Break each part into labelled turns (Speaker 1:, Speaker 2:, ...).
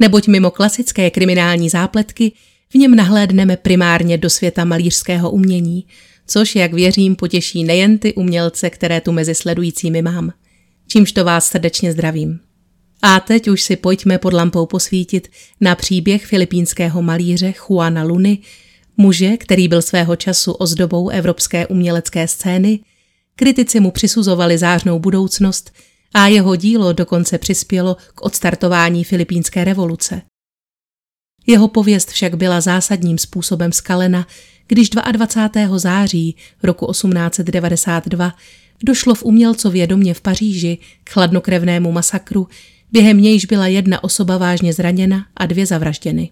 Speaker 1: neboť mimo klasické kriminální zápletky v něm nahlédneme primárně do světa malířského umění, což, jak věřím, potěší nejen ty umělce, které tu mezi sledujícími mám. Čímž to vás srdečně zdravím. A teď už si pojďme pod lampou posvítit na příběh filipínského malíře Juana Luny, muže, který byl svého času ozdobou evropské umělecké scény, kritici mu přisuzovali zářnou budoucnost – a jeho dílo dokonce přispělo k odstartování filipínské revoluce. Jeho pověst však byla zásadním způsobem skalena, když 22. září roku 1892 došlo v umělcově domě v Paříži k chladnokrevnému masakru, během nějž byla jedna osoba vážně zraněna a dvě zavražděny.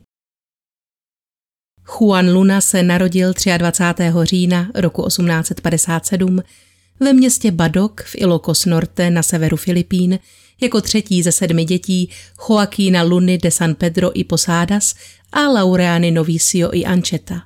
Speaker 1: Juan Luna se narodil 23. října roku 1857 ve městě Badok v Ilocos Norte na severu Filipín jako třetí ze sedmi dětí Joaquína Luny de San Pedro y Posadas a Laureany Novicio i Ancheta.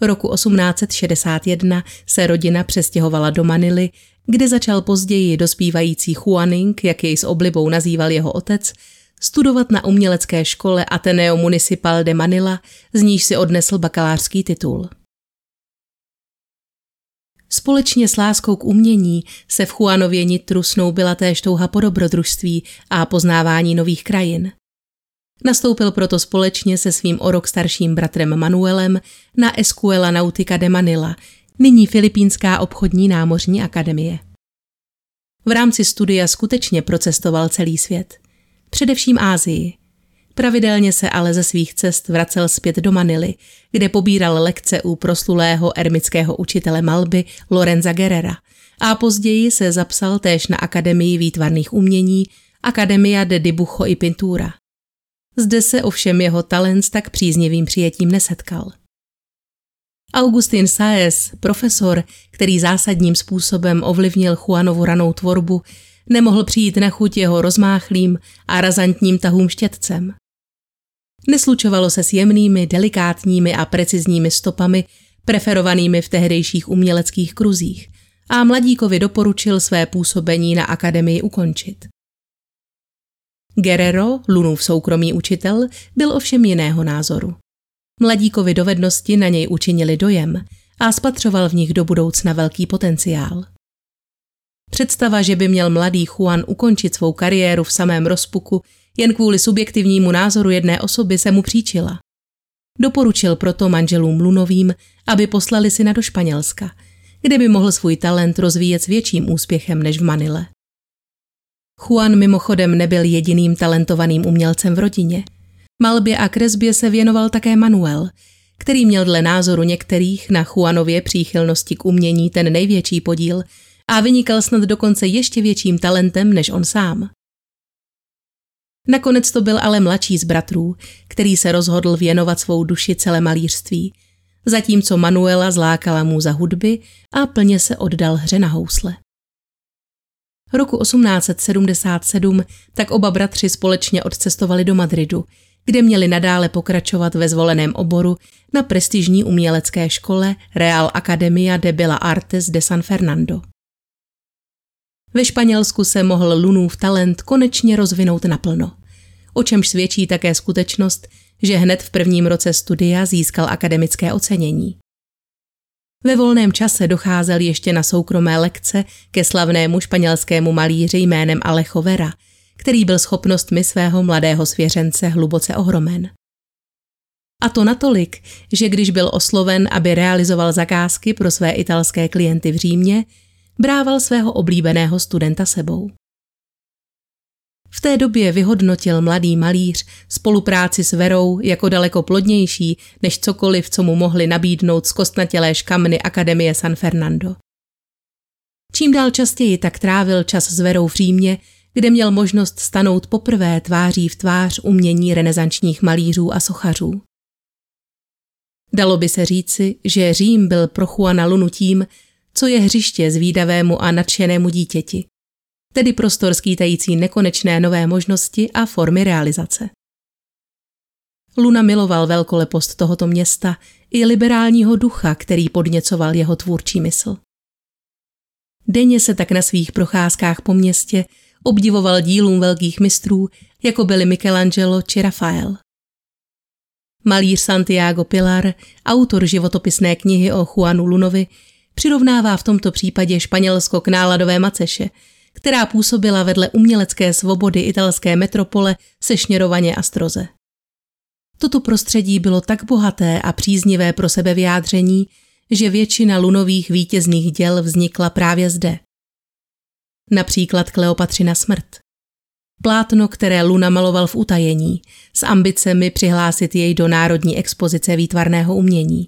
Speaker 1: Roku 1861 se rodina přestěhovala do Manily, kde začal později dospívající Juaning, jak jej s oblibou nazýval jeho otec, studovat na umělecké škole Ateneo Municipal de Manila, z níž si odnesl bakalářský titul. Společně s láskou k umění se v Juanově nitru snoubila též touha po dobrodružství a poznávání nových krajin. Nastoupil proto společně se svým o rok starším bratrem Manuelem na Escuela Nautica de Manila, nyní Filipínská obchodní námořní akademie. V rámci studia skutečně procestoval celý svět, především Ázii – Pravidelně se ale ze svých cest vracel zpět do Manily, kde pobíral lekce u proslulého ermického učitele malby Lorenza Guerrera a později se zapsal též na Akademii výtvarných umění Academia de Dibujo i Pintura. Zde se ovšem jeho talent s tak příznivým přijetím nesetkal. Augustin Saez, profesor, který zásadním způsobem ovlivnil Juanovu ranou tvorbu, nemohl přijít na chuť jeho rozmáchlým a razantním tahům štětcem. Neslučovalo se s jemnými, delikátními a precizními stopami, preferovanými v tehdejších uměleckých kruzích a mladíkovi doporučil své působení na akademii ukončit. Guerrero, Lunův soukromý učitel, byl ovšem jiného názoru. Mladíkovi dovednosti na něj učinili dojem a spatřoval v nich do budoucna velký potenciál. Představa, že by měl mladý Juan ukončit svou kariéru v samém rozpuku, jen kvůli subjektivnímu názoru jedné osoby se mu příčila. Doporučil proto manželům Lunovým, aby poslali syna do Španělska, kde by mohl svůj talent rozvíjet s větším úspěchem než v Manile. Juan mimochodem nebyl jediným talentovaným umělcem v rodině. Malbě a kresbě se věnoval také Manuel, který měl dle názoru některých na Juanově příchylnosti k umění ten největší podíl a vynikal snad dokonce ještě větším talentem než on sám. Nakonec to byl ale mladší z bratrů, který se rozhodl věnovat svou duši celé malířství, zatímco Manuela zlákala mu za hudby a plně se oddal hře na housle. Roku 1877 tak oba bratři společně odcestovali do Madridu, kde měli nadále pokračovat ve zvoleném oboru na prestižní umělecké škole Real Academia de Bella Artes de San Fernando. Ve Španělsku se mohl Lunův talent konečně rozvinout naplno. O čemž svědčí také skutečnost, že hned v prvním roce studia získal akademické ocenění. Ve volném čase docházel ještě na soukromé lekce ke slavnému španělskému malíři jménem Alejo Vera, který byl schopnostmi svého mladého svěřence hluboce ohromen. A to natolik, že když byl osloven, aby realizoval zakázky pro své italské klienty v Římě, brával svého oblíbeného studenta sebou. V té době vyhodnotil mladý malíř spolupráci s Verou jako daleko plodnější než cokoliv, co mu mohli nabídnout zkostnatělé škamny Akademie San Fernando. Čím dál častěji tak trávil čas s Verou v Římě, kde měl možnost stanout poprvé tváří v tvář umění renesančních malířů a sochařů. Dalo by se říci, že Řím byl pro Juana Lunu tím, co je hřiště zvídavému a nadšenému dítěti, tedy prostor skýtající nekonečné nové možnosti a formy realizace. Luna miloval velkolepost tohoto města i liberálního ducha, který podněcoval jeho tvůrčí mysl. Denně se tak na svých procházkách po městě obdivoval dílům velkých mistrů, jako byli Michelangelo či Rafael. Malíř Santiago Pilar, autor životopisné knihy o Juanu Lunovi, přirovnává v tomto případě Španělsko k náladové maceše, která působila vedle umělecké svobody italské metropole sešněrovaně a stroze. Toto prostředí bylo tak bohaté a příznivé pro sebe vyjádření, že většina lunových vítězných děl vznikla právě zde. Například Kleopatřina smrt. Plátno, které Luna maloval v utajení, s ambicemi přihlásit jej do Národní expozice výtvarného umění.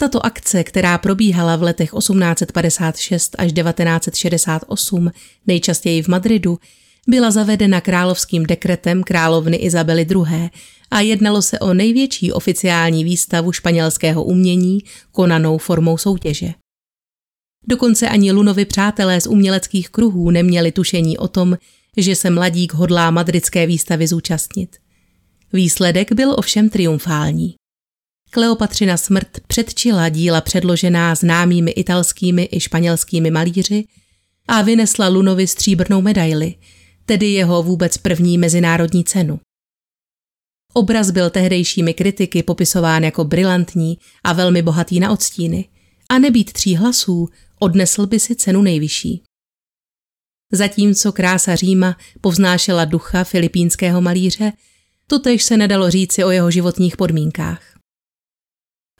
Speaker 1: Tato akce, která probíhala v letech 1856 až 1968, nejčastěji v Madridu, byla zavedena královským dekretem královny Izabely II. a jednalo se o největší oficiální výstavu španělského umění konanou formou soutěže. Dokonce ani Lunovi přátelé z uměleckých kruhů neměli tušení o tom, že se mladík hodlá madridské výstavy zúčastnit. Výsledek byl ovšem triumfální. Kleopatřina smrt předčila díla předložená známými italskými i španělskými malíři a vynesla Lunovi stříbrnou medaili, tedy jeho vůbec první mezinárodní cenu. Obraz byl tehdejšími kritiky popisován jako brilantní a velmi bohatý na odstíny a nebýt tří hlasů, odnesl by si cenu nejvyšší. Zatímco krása Říma povznášela ducha filipínského malíře, totež se nedalo říci o jeho životních podmínkách.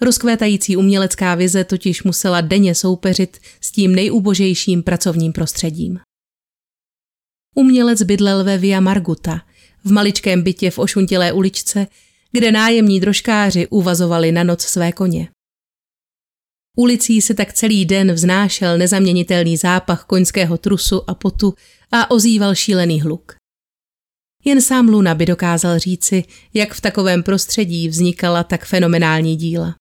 Speaker 1: Rozkvétající umělecká vize totiž musela denně soupeřit s tím nejúbožejším pracovním prostředím. Umělec bydlel ve Via Marguta, v maličkém bytě v ošuntilé uličce, kde nájemní drožkáři uvazovali na noc své koně. Ulicí se tak celý den vznášel nezaměnitelný zápach koňského trusu a potu a ozýval šílený hluk. Jen sám Luna by dokázal říci, jak v takovém prostředí vznikala tak fenomenální díla.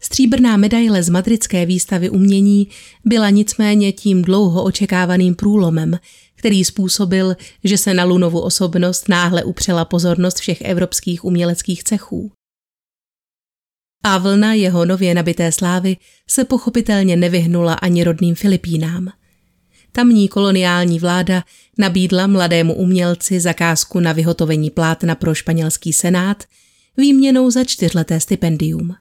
Speaker 1: Stříbrná medaile z madridské výstavy umění byla nicméně tím dlouho očekávaným průlomem, který způsobil, že se na Lunovu osobnost náhle upřela pozornost všech evropských uměleckých cechů. A vlna jeho nově nabité slávy se pochopitelně nevyhnula ani rodným Filipínám. Tamní koloniální vláda nabídla mladému umělci zakázku na vyhotovení plátna pro španělský senát výměnou za čtyřleté stipendium.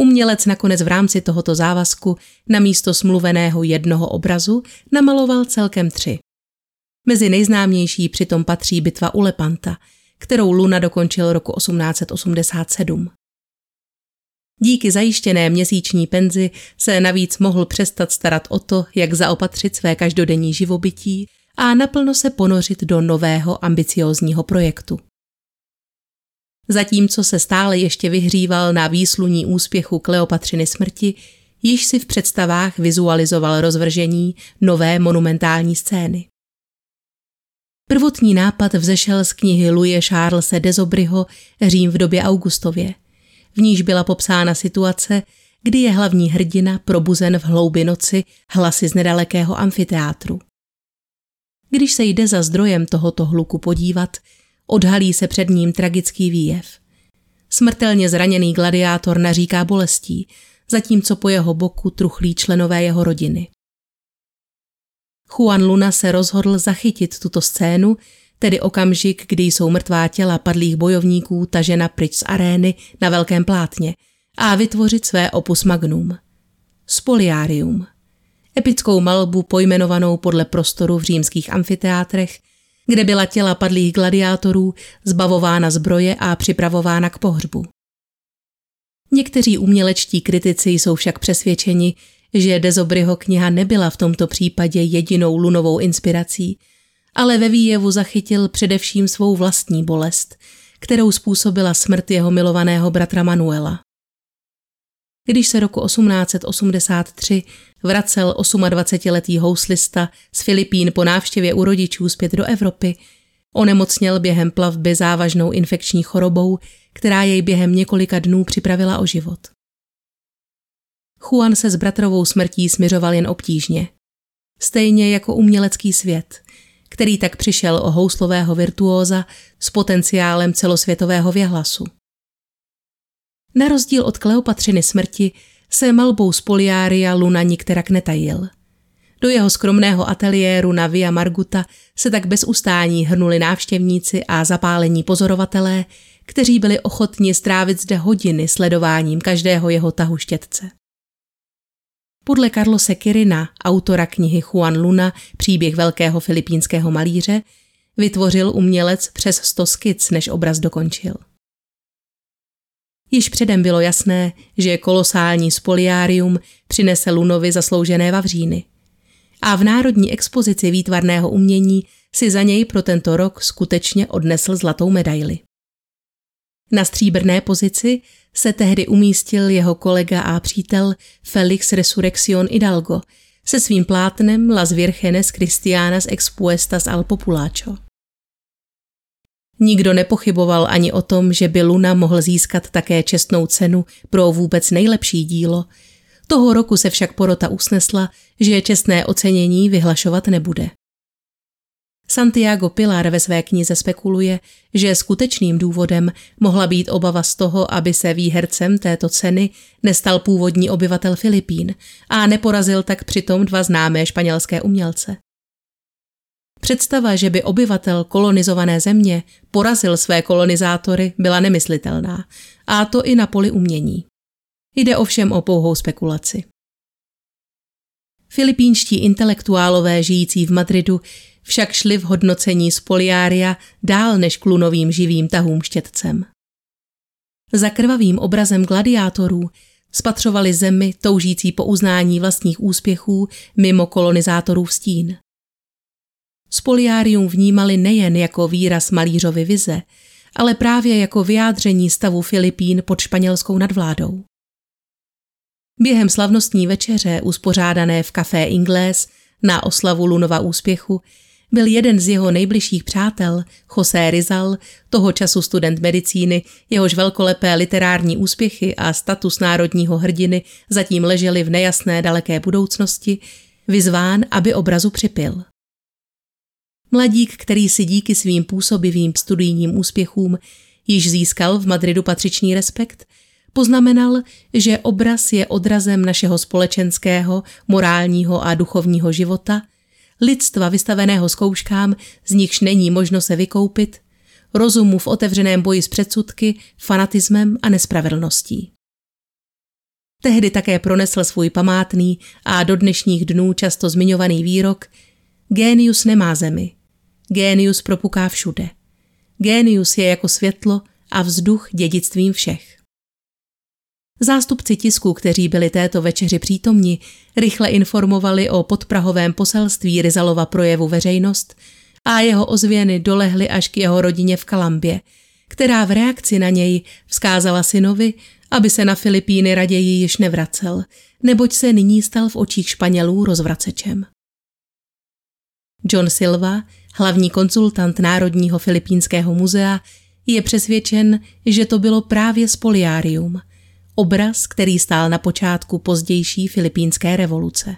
Speaker 1: Umělec nakonec v rámci tohoto závazku na místo smluveného jednoho obrazu namaloval celkem tři. Mezi nejznámější přitom patří bitva u Lepanta, kterou Luna dokončil roku 1887. Díky zajištěné měsíční penzi se navíc mohl přestat starat o to, jak zaopatřit své každodenní živobytí a naplno se ponořit do nového ambiciózního projektu. Zatímco se stále ještě vyhříval na výsluní úspěchu Kleopatřiny smrti, již si v představách vizualizoval rozvržení nové monumentální scény. Prvotní nápad vzešel z knihy Louise Charlesa Dezobryho Řím v době Augustově. V níž byla popsána situace, kdy je hlavní hrdina probuzen v hloubi noci hlasy z nedalekého amfiteátru. Když se jde za zdrojem tohoto hluku podívat, odhalí se před ním tragický výjev. Smrtelně zraněný gladiátor naříká bolestí, zatímco po jeho boku truchlí členové jeho rodiny. Juan Luna se rozhodl zachytit tuto scénu, tedy okamžik, kdy jsou mrtvá těla padlých bojovníků tažena pryč z arény na velkém plátně a vytvořit své opus magnum. Spoliarium. Epickou malbu pojmenovanou podle prostoru v římských amfiteátrech, kde byla těla padlých gladiátorů zbavována zbroje a připravována k pohřbu. Někteří umělečtí kritici jsou však přesvědčeni, že Dezobryho kniha nebyla v tomto případě jedinou lunovou inspirací, ale ve výjevu zachytil především svou vlastní bolest, kterou způsobila smrt jeho milovaného bratra Manuela. Když se roku 1883 vracel 28-letý houslista z Filipín po návštěvě u rodičů zpět do Evropy, onemocněl během plavby závažnou infekční chorobou, která jej během několika dnů připravila o život. Juan se s bratrovou smrtí směřoval jen obtížně. Stejně jako umělecký svět, který tak přišel o houslového virtuóza s potenciálem celosvětového věhlasu. Na rozdíl od Kleopatřiny smrti se malbou z Poliária Luna nikterak netajil. Do jeho skromného ateliéru na Via Marguta se tak bez ustání hrnuli návštěvníci a zapálení pozorovatelé, kteří byli ochotni strávit zde hodiny sledováním každého jeho tahu štětce. Podle Carlose Kirina, autora knihy Juan Luna, příběh velkého filipínského malíře, vytvořil umělec přes sto skic, než obraz dokončil. Již předem bylo jasné, že kolosální spoliárium přinese Lunovi zasloužené vavříny. A v Národní expozici výtvarného umění si za něj pro tento rok skutečně odnesl zlatou medaili. Na stříbrné pozici se tehdy umístil jeho kolega a přítel Felix Resurrection Hidalgo se svým plátnem Las Virgenes Cristianas Expuestas al Populacho. Nikdo nepochyboval ani o tom, že by Luna mohl získat také čestnou cenu pro vůbec nejlepší dílo. Toho roku se však porota usnesla, že čestné ocenění vyhlašovat nebude. Santiago Pilar ve své knize spekuluje, že skutečným důvodem mohla být obava z toho, aby se výhercem této ceny nestal původní obyvatel Filipín a neporazil tak přitom dva známé španělské umělce. Představa, že by obyvatel kolonizované země porazil své kolonizátory, byla nemyslitelná, a to i na poli umění. Jde ovšem o pouhou spekulaci. Filipínští intelektuálové žijící v Madridu však šli v hodnocení z poliária dál než klunovým živým tahům štětcem. Za krvavým obrazem gladiátorů spatřovali zemi toužící po uznání vlastních úspěchů mimo kolonizátorů stín. Spoliárium vnímali nejen jako výraz malířovy vize, ale právě jako vyjádření stavu Filipín pod španělskou nadvládou. Během slavnostní večeře, uspořádané v Café Inglés na oslavu Lunova úspěchu, byl jeden z jeho nejbližších přátel, José Rizal, toho času student medicíny, jehož velkolepé literární úspěchy a status národního hrdiny zatím ležely v nejasné daleké budoucnosti, vyzván, aby obrazu připil. Mladík, který si díky svým působivým studijním úspěchům již získal v Madridu patřičný respekt, poznamenal, že obraz je odrazem našeho společenského, morálního a duchovního života, lidstva vystaveného zkouškám, z nichž není možno se vykoupit, rozumu v otevřeném boji s předsudky, fanatismem a nespravedlností. Tehdy také pronesl svůj památný a do dnešních dnů často zmiňovaný výrok Génius nemá zemi, Génius propuká všude. Génius je jako světlo a vzduch dědictvím všech. Zástupci tisku, kteří byli této večeři přítomni, rychle informovali o podprahovém poselství Rizalova projevu veřejnost a jeho ozvěny dolehly až k jeho rodině v Kalambě, která v reakci na něj vzkázala synovi, aby se na Filipíny raději již nevracel, neboť se nyní stal v očích Španělů rozvracečem. John Silva, hlavní konzultant Národního filipínského muzea, je přesvědčen, že to bylo právě spoliárium, obraz, který stál na počátku pozdější filipínské revoluce.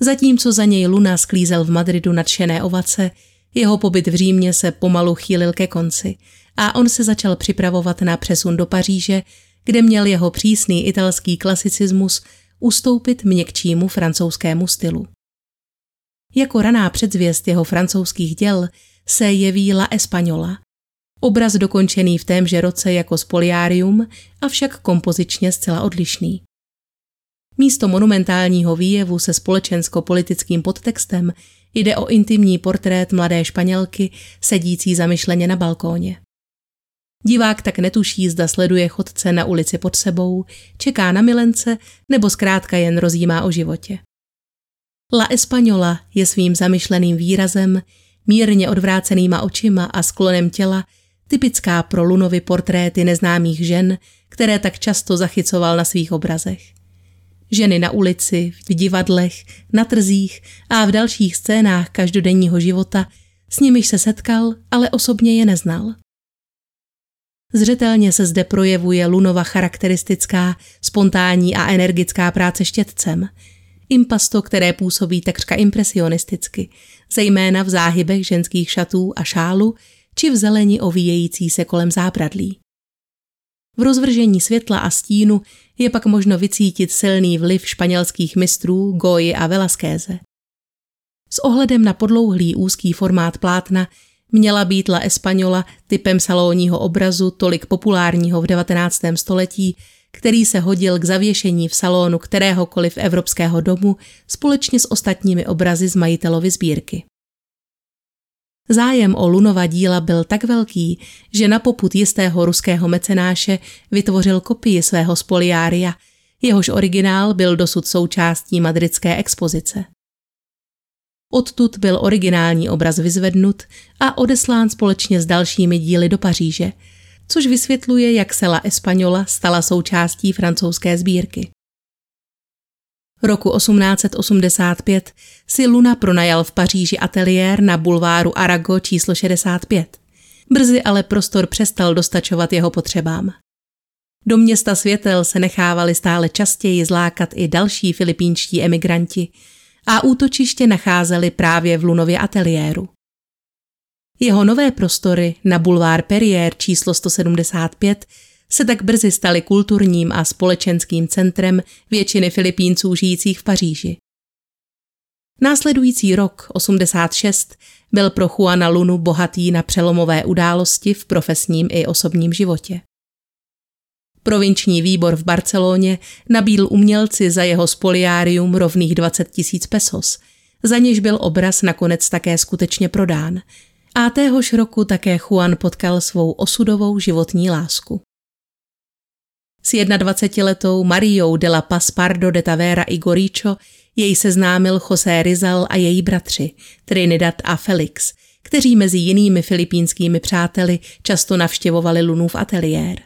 Speaker 1: Zatímco za něj Luna sklízel v Madridu nadšené ovace, jeho pobyt v Římě se pomalu chýlil ke konci a on se začal připravovat na přesun do Paříže, kde měl jeho přísný italský klasicismus ustoupit měkčímu francouzskému stylu. Jako raná předzvěst jeho francouzských děl se jeví La Española, obraz dokončený v témže roce jako spoliárium, avšak kompozičně zcela odlišný. Místo monumentálního výjevu se společensko-politickým podtextem jde o intimní portrét mladé španělky sedící zamyšleně na balkóně. Divák tak netuší, zda sleduje chodce na ulici pod sebou, čeká na milence nebo zkrátka jen rozjímá o životě. La Española je svým zamyšleným výrazem, mírně odvrácenýma očima a sklonem těla typická pro Lunovi portréty neznámých žen, které tak často zachycoval na svých obrazech. Ženy na ulici, v divadlech, na trzích a v dalších scénách každodenního života, s nimiž se setkal, ale osobně je neznal. Zřetelně se zde projevuje Lunova charakteristická, spontánní a energická práce štětcem, impasto, které působí takřka impresionisticky, zejména v záhybech ženských šatů a šálu či v zeleni ovíjející se kolem zábradlí. V rozvržení světla a stínu je pak možno vycítit silný vliv španělských mistrů Goji a Velaskéze. S ohledem na podlouhlý úzký formát plátna měla být La Española typem salónního obrazu tolik populárního v 19. století, který se hodil k zavěšení v salonu kteréhokoliv evropského domu společně s ostatními obrazy z majitelovy sbírky. Zájem o Lunova díla byl tak velký, že na poput jistého ruského mecenáše vytvořil kopii svého spoliária, jehož originál byl dosud součástí madridské expozice. Odtud byl originální obraz vyzvednut a odeslán společně s dalšími díly do Paříže, což vysvětluje, jak se La Española stala součástí francouzské sbírky. Roku 1885 si Luna pronajal v Paříži ateliér na bulváru Arago číslo 65. Brzy ale prostor přestal dostačovat jeho potřebám. Do města světel se nechávali stále častěji zlákat i další filipínští emigranti a útočiště nacházeli právě v Lunově ateliéru. Jeho nové prostory na bulvár Perrier číslo 175 se tak brzy staly kulturním a společenským centrem většiny Filipínců žijících v Paříži. Následující rok 86 byl pro Juana Lunu bohatý na přelomové události v profesním i osobním životě. Provinční výbor v Barceloně nabídl umělci za jeho spoliárium rovných 20 tisíc pesos, za něž byl obraz nakonec také skutečně prodán. A téhož roku také Juan potkal svou osudovou životní lásku. S 21-letou Mariou de la Paz Pardo de Tavera i Goricho jej seznámil José Rizal a její bratři, Trinidad a Felix, kteří mezi jinými filipínskými přáteli často navštěvovali Lunův ateliér.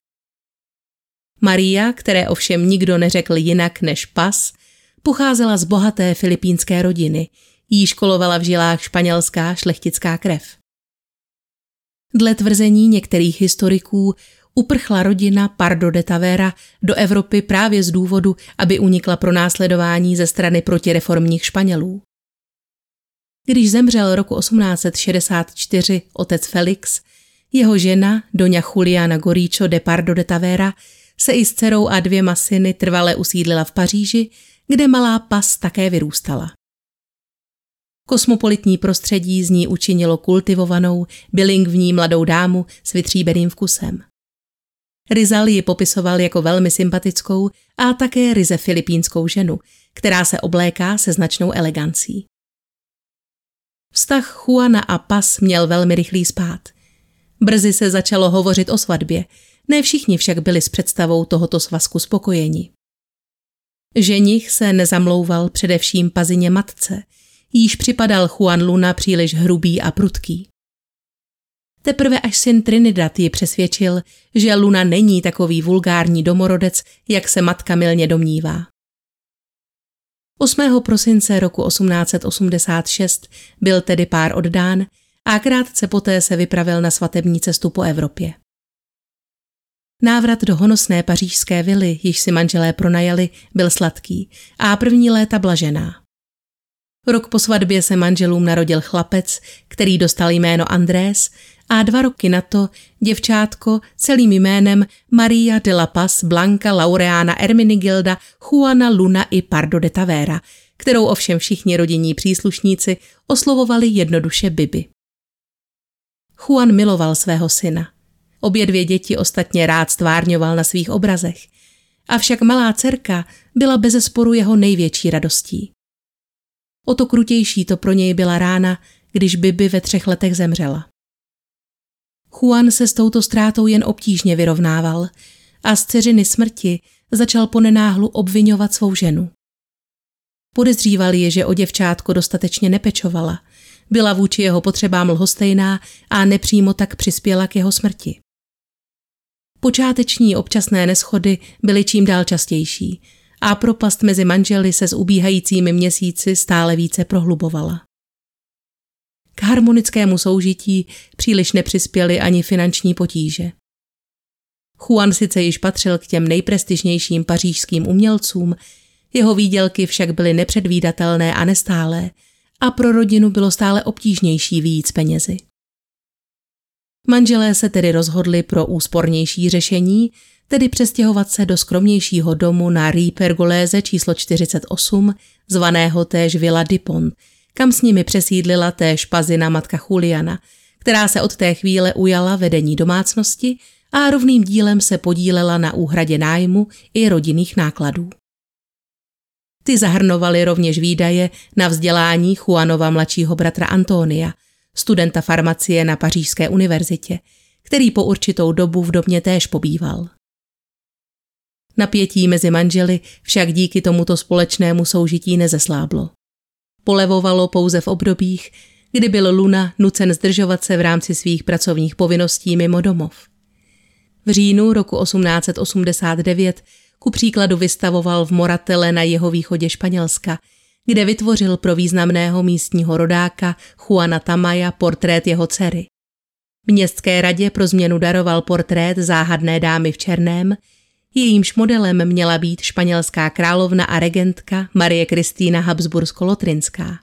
Speaker 1: Maria, které ovšem nikdo neřekl jinak než Pas, pocházela z bohaté filipínské rodiny, jí školovala v žilách španělská šlechtická krev. Dle tvrzení některých historiků uprchla rodina Pardo de Tavera do Evropy právě z důvodu, aby unikla pro následování ze strany protireformních Španělů. Když zemřel roku 1864 otec Felix, jeho žena, doňa Juliana Goricho de Pardo de Tavera, se i s dcerou a dvěma syny trvale usídlila v Paříži, kde malá pas také vyrůstala. Kosmopolitní prostředí z ní učinilo kultivovanou, bilingvní mladou dámu s vytříbeným vkusem. Rizal ji popisoval jako velmi sympatickou a také ryze filipínskou ženu, která se obléká se značnou elegancí. Vztah Juana a Pas měl velmi rychlý spát. Brzy se začalo hovořit o svatbě, ne všichni však byli s představou tohoto svazku spokojeni. Ženich se nezamlouval především pazině matce, jíž připadal Juan Luna příliš hrubý a prudký. Teprve až syn Trinidad ji přesvědčil, že Luna není takový vulgární domorodec, jak se matka milně domnívá. 8. prosince roku 1886 byl tedy pár oddán a krátce poté se vypravil na svatební cestu po Evropě. Návrat do honosné pařížské vily, již si manželé pronajali, byl sladký a první léta blažená. Rok po svatbě se manželům narodil chlapec, který dostal jméno Andrés a dva roky na to děvčátko celým jménem Maria de la Paz Blanca Laureana Erminigilda Juana Luna i Pardo de Tavera, kterou ovšem všichni rodinní příslušníci oslovovali jednoduše Bibi. Juan miloval svého syna. Obě dvě děti ostatně rád stvárňoval na svých obrazech. Avšak malá dcerka byla bezesporu jeho největší radostí. O to krutější to pro něj byla rána, když Bibi ve třech letech zemřela. Juan se s touto ztrátou jen obtížně vyrovnával a z dceřiny smrti začal ponenáhlu obvinovat svou ženu. Podezříval je, že o děvčátko dostatečně nepečovala, byla vůči jeho potřebám lhostejná a nepřímo tak přispěla k jeho smrti. Počáteční občasné neschody byly čím dál častější a propast mezi manželi se s ubíhajícími měsíci stále více prohlubovala. K harmonickému soužití příliš nepřispěly ani finanční potíže. Juan sice již patřil k těm nejprestižnějším pařížským umělcům, jeho výdělky však byly nepředvídatelné a nestálé a pro rodinu bylo stále obtížnější výjít penězi. Manželé se tedy rozhodli pro úspornější řešení, tedy přestěhovat se do skromnějšího domu na Rue Pergolese číslo 48, zvaného též Villa Dipon, kam s nimi přesídlila též pazina matka Juliana, která se od té chvíle ujala vedení domácnosti a rovným dílem se podílela na úhradě nájmu i rodinných nákladů. Ty zahrnovaly rovněž výdaje na vzdělání Juanova mladšího bratra Antonia, studenta farmacie na Pařížské univerzitě, který po určitou dobu v domě též pobýval. Napětí mezi manželi však díky tomuto společnému soužití nezesláblo. Polevovalo pouze v obdobích, kdy byl Luna nucen zdržovat se v rámci svých pracovních povinností mimo domov. V říjnu roku 1889 ku příkladu vystavoval v Moratele na jeho východě Španělska, kde vytvořil pro významného místního rodáka Juana Tamaya portrét jeho dcery. Městské radě pro změnu daroval portrét záhadné dámy v černém, jejímž modelem měla být španělská královna a regentka Marie Kristýna Habsbursko-Lotrinská.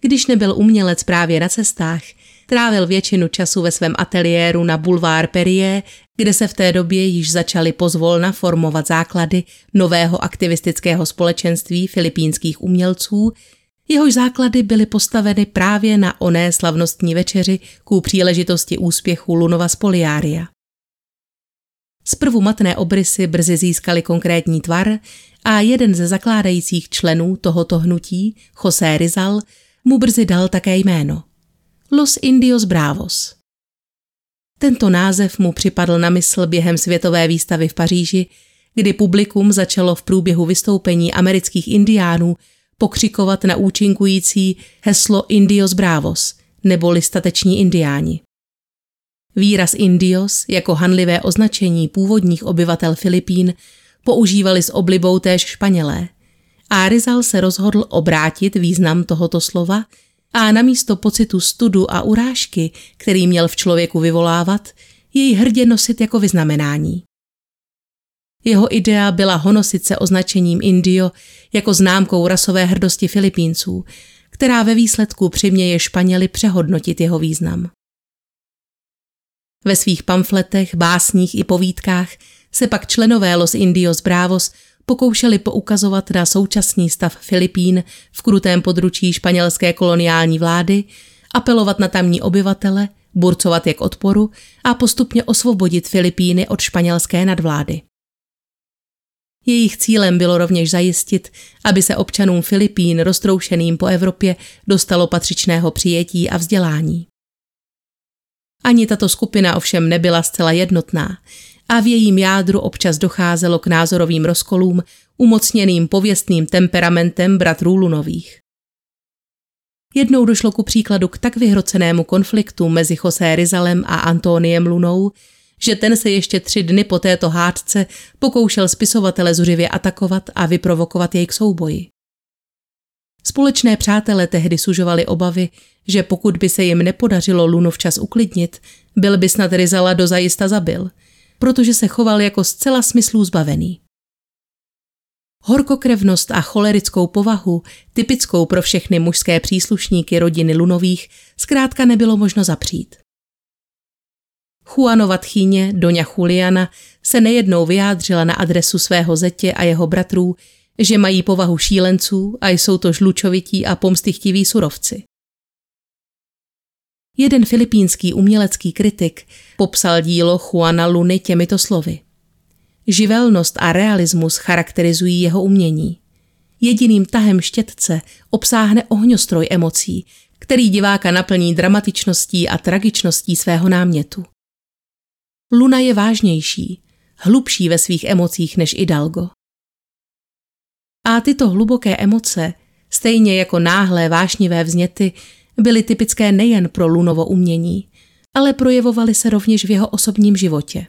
Speaker 1: Když nebyl umělec právě na cestách, trávil většinu času ve svém ateliéru na Boulevard Perrier, kde se v té době již začaly pozvolna formovat základy nového aktivistického společenství filipínských umělců, jehož základy byly postaveny právě na oné slavnostní večeři ku příležitosti úspěchu Lunova Spoliária. Zprvu matné obrysy brzy získaly konkrétní tvar a jeden ze zakládajících členů tohoto hnutí, José Rizal, mu brzy dal také jméno. Los Indios Bravos. Tento název mu připadl na mysl během světové výstavy v Paříži, kdy publikum začalo v průběhu vystoupení amerických indiánů pokřikovat na účinkující heslo Indios Bravos, neboli stateční indiáni. Výraz Indios jako hanlivé označení původních obyvatel Filipín používali s oblibou též Španělé. A Rizal se rozhodl obrátit význam tohoto slova a namísto pocitu studu a urážky, který měl v člověku vyvolávat, jej hrdě nosit jako vyznamenání. Jeho idea byla honosit se označením Indio jako známkou rasové hrdosti Filipínců, která ve výsledku přiměje Španěli přehodnotit jeho význam. Ve svých pamfletech, básních i povídkách se pak členové Los Indios Bravos pokoušeli poukazovat na současný stav Filipín v krutém područí španělské koloniální vlády, apelovat na tamní obyvatele, burcovat je k odporu a postupně osvobodit Filipíny od španělské nadvlády. Jejich cílem bylo rovněž zajistit, aby se občanům Filipín roztroušeným po Evropě dostalo patřičného přijetí a vzdělání. Ani tato skupina ovšem nebyla zcela jednotná a v jejím jádru občas docházelo k názorovým rozkolům umocněným pověstným temperamentem bratrů Lunových. Jednou došlo ku příkladu k tak vyhrocenému konfliktu mezi José Rizalem a Antoniem Lunou, že ten se ještě tři dny po této hádce pokoušel spisovatele zuřivě atakovat a vyprovokovat jej k souboji. Společné přátelé tehdy sužovali obavy, že pokud by se jim nepodařilo Lunu včas uklidnit, byl by snad Rizala dozajista zabil, protože se choval jako zcela smyslů zbavený. Horkokrevnost a cholerickou povahu, typickou pro všechny mužské příslušníky rodiny Lunových, zkrátka nebylo možno zapřít. Juanova tchýně, Doňa Juliana, se nejednou vyjádřila na adresu svého zetě a jeho bratrů, že mají povahu šílenců a jsou to žlučovití a pomstychtiví surovci. Jeden filipínský umělecký kritik popsal dílo Juana Luny těmito slovy. Živelnost a realismus charakterizují jeho umění. Jediným tahem štětce obsáhne ohňostroj emocí, který diváka naplní dramatičností a tragičností svého námětu. Luna je vážnější, hlubší ve svých emocích než Idalgo. A tyto hluboké emoce, stejně jako náhlé vášnivé vzněty, byly typické nejen pro Lunovo umění, ale projevovaly se rovněž v jeho osobním životě.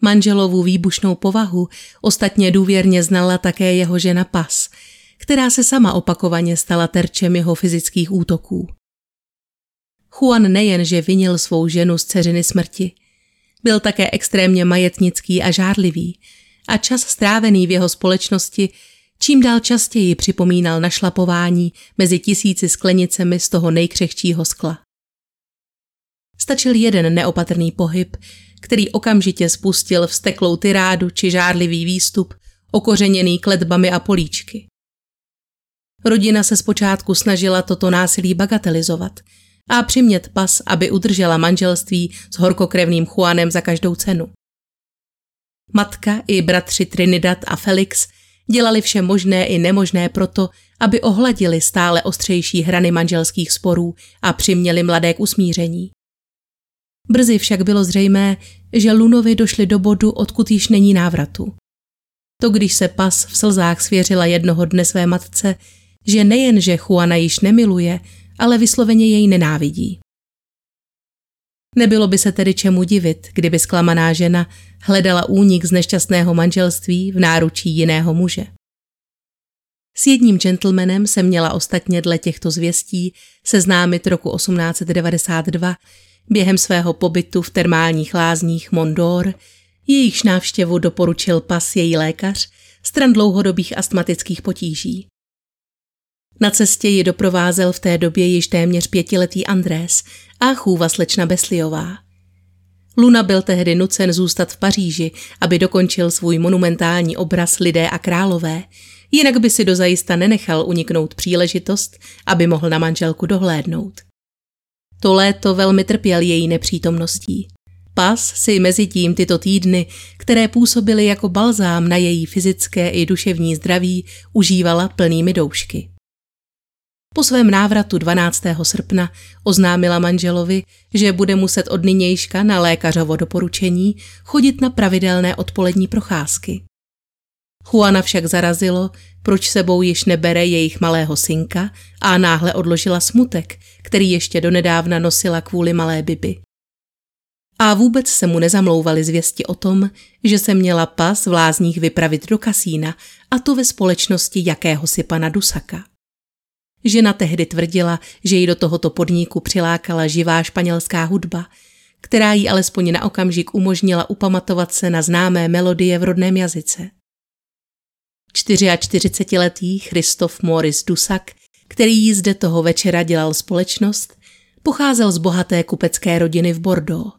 Speaker 1: Manželovu výbušnou povahu ostatně důvěrně znala také jeho žena Pas, která se sama opakovaně stala terčem jeho fyzických útoků. Juan nejenže vinil svou ženu z dceřiny smrti, byl také extrémně majetnický a žárlivý a čas strávený v jeho společnosti čím dál častěji připomínal našlapování mezi tisíci sklenicemi z toho nejkřehčího skla. Stačil jeden neopatrný pohyb, který okamžitě spustil vsteklou tyrádu či žárlivý výstup, okořeněný kletbami a políčky. Rodina se zpočátku snažila toto násilí bagatelizovat a přimět pas, aby udržela manželství s horkokrevným Juanem za každou cenu. Matka i bratři Trinidad a Felix dělali vše možné i nemožné proto, aby ohladili stále ostřejší hrany manželských sporů a přiměli mladé k usmíření. Brzy však bylo zřejmé, že Lunovi došli do bodu, odkud již není návratu. To, když se pas v slzách svěřila jednoho dne své matce, že nejen, že Juana již nemiluje, ale vysloveně jej nenávidí. Nebylo by se tedy čemu divit, kdyby zklamaná žena hledala únik z nešťastného manželství v náručí jiného muže. S jedním gentlemanem se měla ostatně dle těchto zvěstí seznámit roku 1892 během svého pobytu v termálních lázních Mondor, jejichž návštěvu doporučil pas její lékař stran dlouhodobých astmatických potíží. Na cestě ji doprovázel v té době již téměř pětiletý Andrés a chůva slečna Besliová. Luna byl tehdy nucen zůstat v Paříži, aby dokončil svůj monumentální obraz Lidé a králové, jinak by si dozajista nenechal uniknout příležitost, aby mohl na manželku dohlédnout. To léto velmi trpěl její nepřítomností. Pas si mezi tím tyto týdny, které působily jako balzám na její fyzické i duševní zdraví, užívala plnými doušky. Po svém návratu 12. srpna oznámila manželovi, že bude muset od nynějška na lékařovo doporučení chodit na pravidelné odpolední procházky. Juana však zarazilo, proč sebou již nebere jejich malého synka a náhle odložila smutek, který ještě donedávna nosila kvůli malé Bibi. A vůbec se mu nezamlouvaly zvěsti o tom, že se měla pas v lázních vypravit do kasína, a to ve společnosti jakéhosi pana Dusaka. Žena tehdy tvrdila, že ji do tohoto podniku přilákala živá španělská hudba, která jí alespoň na okamžik umožnila upamatovat se na známé melodie v rodném jazyce. 44-letý Christoph Morris Dusak, který jí zde toho večera dělal společnost, pocházel z bohaté kupecké rodiny v Bordeaux.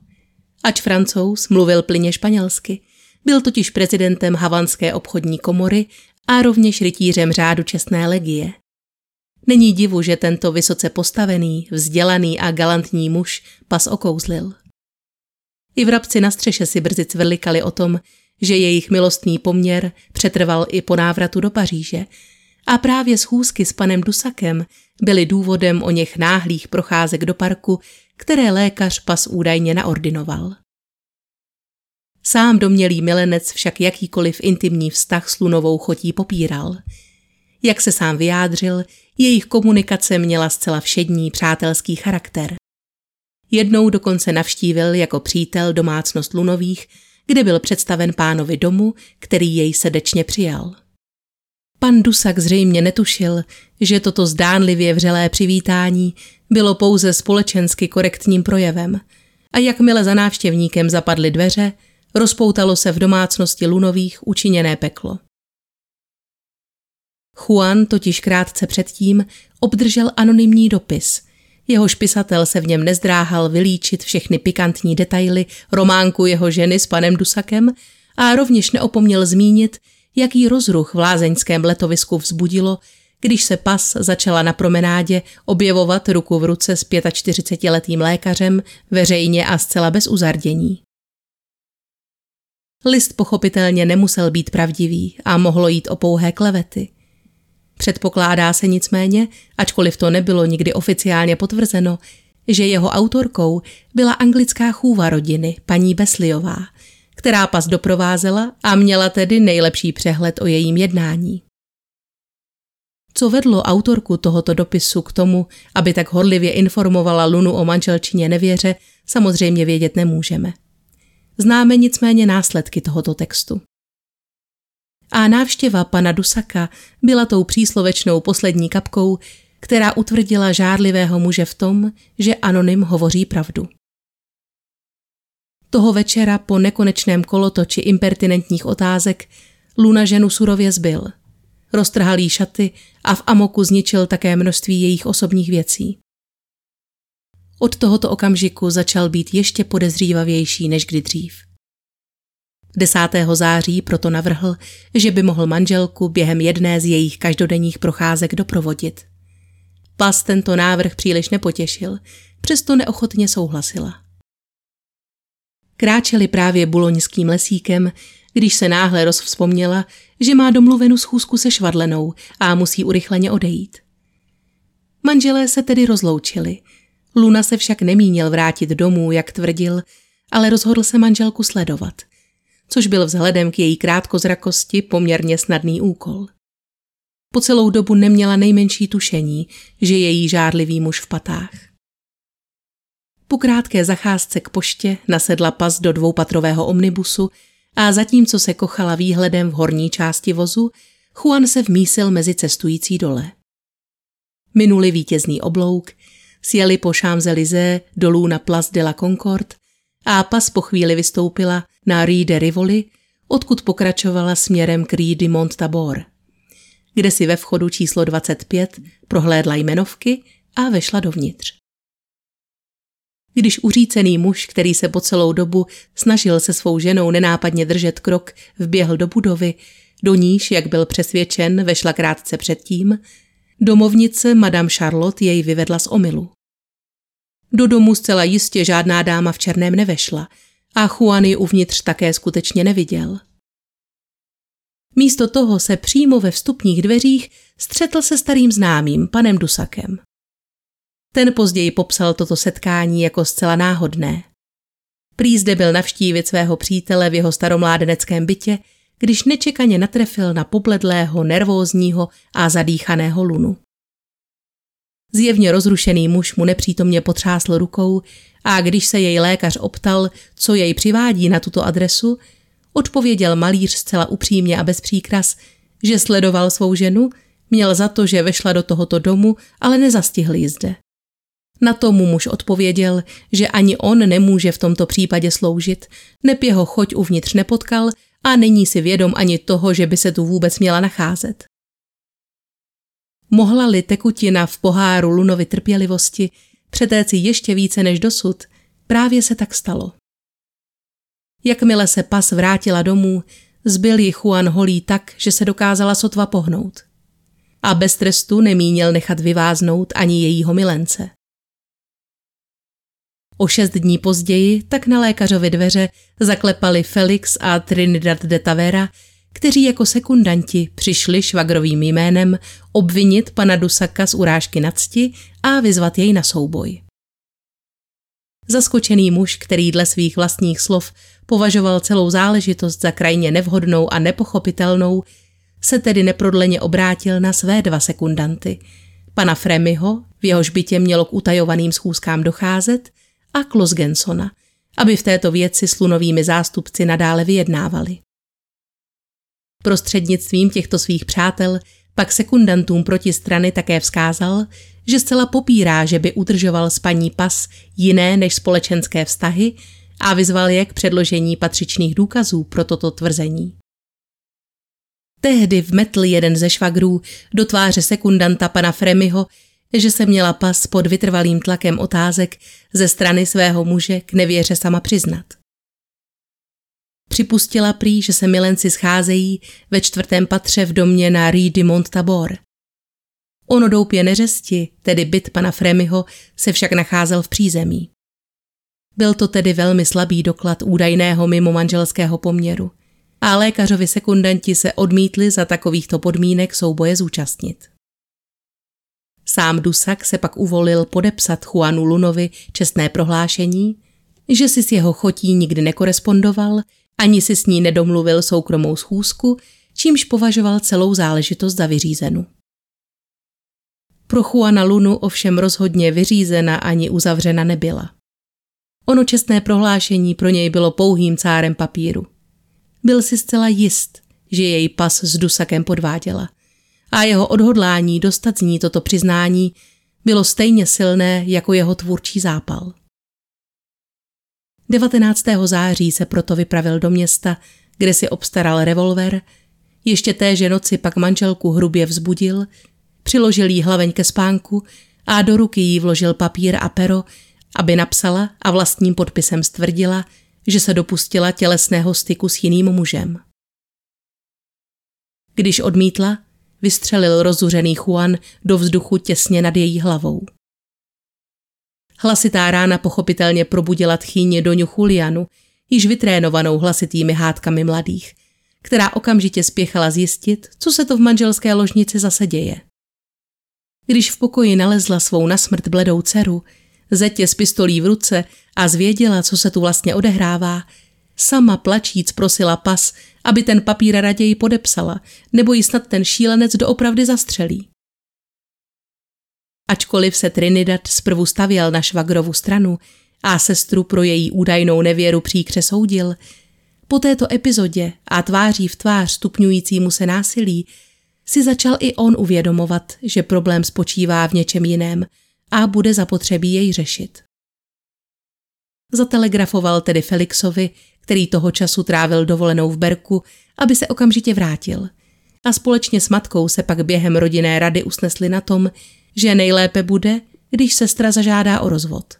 Speaker 1: Ač francouz mluvil plyně španělsky, byl totiž prezidentem Havanské obchodní komory a rovněž rytířem řádu čestné legie. Není divu, že tento vysoce postavený, vzdělaný a galantní muž pas okouzlil. I vrabci na střeše si brzy cvrlikali o tom, že jejich milostný poměr přetrval i po návratu do Paříže a právě schůzky s panem Dusakem byly důvodem o něch náhlých procházek do parku, které lékař pas údajně naordinoval. Sám domělý milenec však jakýkoliv intimní vztah s Lunovou chotí popíral – jak se sám vyjádřil, jejich komunikace měla zcela všední přátelský charakter. Jednou dokonce navštívil jako přítel domácnost Lunových, kde byl představen pánovi domu, který jej srdečně přijal. Pan Dusak zřejmě netušil, že toto zdánlivě vřelé přivítání bylo pouze společensky korektním projevem a jakmile za návštěvníkem zapadly dveře, rozpoutalo se v domácnosti Lunových učiněné peklo. Juan totiž krátce předtím obdržel anonymní dopis. Jeho pisatel se v něm nezdráhal vylíčit všechny pikantní detaily románku jeho ženy s panem Dusakem a rovněž neopomněl zmínit, jaký rozruch v lázeňském letovisku vzbudilo, když se pas začala na promenádě objevovat ruku v ruce s 45-letým lékařem veřejně a zcela bez uzardění. List pochopitelně nemusel být pravdivý a mohlo jít o pouhé klevety – Předpokládá se nicméně, ačkoliv to nebylo nikdy oficiálně potvrzeno, že jeho autorkou byla anglická chůva rodiny, paní Besliová, která pas doprovázela a měla tedy nejlepší přehled o jejím jednání. Co vedlo autorku tohoto dopisu k tomu, aby tak horlivě informovala Lunu o manželčině nevěře, samozřejmě vědět nemůžeme. Známe nicméně následky tohoto textu. A návštěva pana Dusaka byla tou příslovečnou poslední kapkou, která utvrdila žárlivého muže v tom, že anonym hovoří pravdu. Toho večera po nekonečném kolotoči impertinentních otázek Luna ženu surově zbyl. Roztrhal jí šaty a v amoku zničil také množství jejich osobních věcí. Od tohoto okamžiku začal být ještě podezřívavější než kdy dřív. 10. září proto navrhl, že by mohl manželku během jedné z jejich každodenních procházek doprovodit. Pas tento návrh příliš nepotěšil, přesto neochotně souhlasila. Kráčeli právě buloňským lesíkem, když se náhle rozvzpomněla, že má domluvenou schůzku se švadlenou a musí urychleně odejít. Manželé se tedy rozloučili. Luna se však nemínil vrátit domů, jak tvrdil, ale rozhodl se manželku sledovat, což byl vzhledem k její krátkozrakosti poměrně snadný úkol. Po celou dobu neměla nejmenší tušení, že je jí žárlivý muž v patách. Po krátké zacházce k poště nasedla pas do dvoupatrového omnibusu a zatímco se kochala výhledem v horní části vozu, Juan se vmísil mezi cestující dole. Minuli vítězný oblouk, sjeli po Champs-Élysées dolů na Place de la Concorde a pas po chvíli vystoupila na Rue de Rivoli, odkud pokračovala směrem k Rue de Mont-Tabor, kde si ve vchodu číslo 25 prohlédla jmenovky a vešla dovnitř. Když uřícený muž, který se po celou dobu snažil se svou ženou nenápadně držet krok, vběhl do budovy, do níž, jak byl přesvědčen, vešla krátce předtím, domovnice Madame Charlotte jej vyvedla z omylu. Do domu zcela jistě žádná dáma v černém nevešla a Juan ji uvnitř také skutečně neviděl. Místo toho se přímo ve vstupních dveřích střetl se starým známým, panem Dusakem. Ten později popsal toto setkání jako zcela náhodné. Prý zde byl navštívit svého přítele v jeho staromládeneckém bytě, když nečekaně natrefil na pobledlého, nervózního a zadýchaného lunu. Zjevně rozrušený muž mu nepřítomně potřásl rukou a když se jej lékař optal, co jej přivádí na tuto adresu, odpověděl malíř zcela upřímně a bez příkras, že sledoval svou ženu, měl za to, že vešla do tohoto domu, ale nezastihl ji zde. Na to mu muž odpověděl, že ani on nemůže v tomto případě sloužit, neb jeho choť uvnitř nepotkal a není si vědom ani toho, že by se tu vůbec měla nacházet. Mohla-li tekutina v poháru Lunovi trpělivosti přetéci ještě více než dosud, právě se tak stalo. Jakmile se pas vrátila domů, zbyl ji Juan holí tak, že se dokázala sotva pohnout. A bez trestu nemínil nechat vyváznout ani jejího milence. O šest dní později tak na lékařovi dveře zaklepali Felix a Trinidad de Tavera, kteří jako sekundanti přišli švagrovým jménem obvinit pana Dusaka z urážky na cti a vyzvat jej na souboj. Zaskočený muž, který dle svých vlastních slov považoval celou záležitost za krajně nevhodnou a nepochopitelnou, se tedy neprodleně obrátil na své dva sekundanty. Pana Fremiho, v jehož bytě mělo k utajovaným schůzkám docházet, a Klosgensona, aby v této věci s lunovými zástupci nadále vyjednávali. Prostřednictvím těchto svých přátel pak sekundantům proti strany také vzkázal, že zcela popírá, že by udržoval s paní pas jiné než společenské vztahy a vyzval je k předložení patřičných důkazů pro toto tvrzení. Tehdy vmetl jeden ze švagrů do tváře sekundanta pana Fremiho že se měla pas pod vytrvalým tlakem otázek ze strany svého muže k nevěře sama přiznat. Připustila prý, že se milenci scházejí ve čtvrtém patře v domě na Rue de Mont-Tabor. Ono doupě neřesti, tedy byt pana Fremiho, se však nacházel v přízemí. Byl to tedy velmi slabý doklad údajného mimo manželského poměru a lékařovi sekundanti se odmítli za takovýchto podmínek souboje zúčastnit. Sám Dusak se pak uvolil podepsat Juanu Lunovi čestné prohlášení, že si s jeho chotí nikdy nekorespondoval, ani si s ní nedomluvil soukromou schůzku, čímž považoval celou záležitost za vyřízenu. Pro Juana Lunu ovšem rozhodně vyřízena ani uzavřena nebyla. Ono čestné prohlášení pro něj bylo pouhým cárem papíru. Byl si zcela jist, že její pas s Dusakem podváděla. A jeho odhodlání dostat z ní toto přiznání bylo stejně silné jako jeho tvůrčí zápal. 19. září se proto vypravil do města, kde si obstaral revolver, ještě téže noci pak manželku hrubě vzbudil, přiložil jí hlaveň ke spánku a do ruky jí vložil papír a pero, aby napsala a vlastním podpisem stvrdila, že se dopustila tělesného styku s jiným mužem. Když odmítla, vystřelil rozuřený Juan do vzduchu těsně nad její hlavou. Hlasitá rána pochopitelně probudila tchýně Doňu Julianu, již vytrénovanou hlasitými hádkami mladých, která okamžitě spěchala zjistit, co se to v manželské ložnici zase děje. Když v pokoji nalezla svou nasmrt bledou dceru, zetě s pistolí v ruce a zvěděla, co se tu vlastně odehrává, sama plačíc prosila pas, aby ten papír raději podepsala, nebo ji snad ten šílenec doopravdy zastřelí. Ačkoliv se Trinidad zprvu stavěl na švagrovu stranu a sestru pro její údajnou nevěru příkře soudil, po této epizodě a tváří v tvář stupňujícímu se násilí si začal i on uvědomovat, že problém spočívá v něčem jiném a bude zapotřebí jej řešit. Zatelegrafoval tedy Felixovi, který toho času trávil dovolenou v Berku, aby se okamžitě vrátil. A společně s matkou se pak během rodinné rady usnesli na tom, že nejlépe bude, když sestra zažádá o rozvod.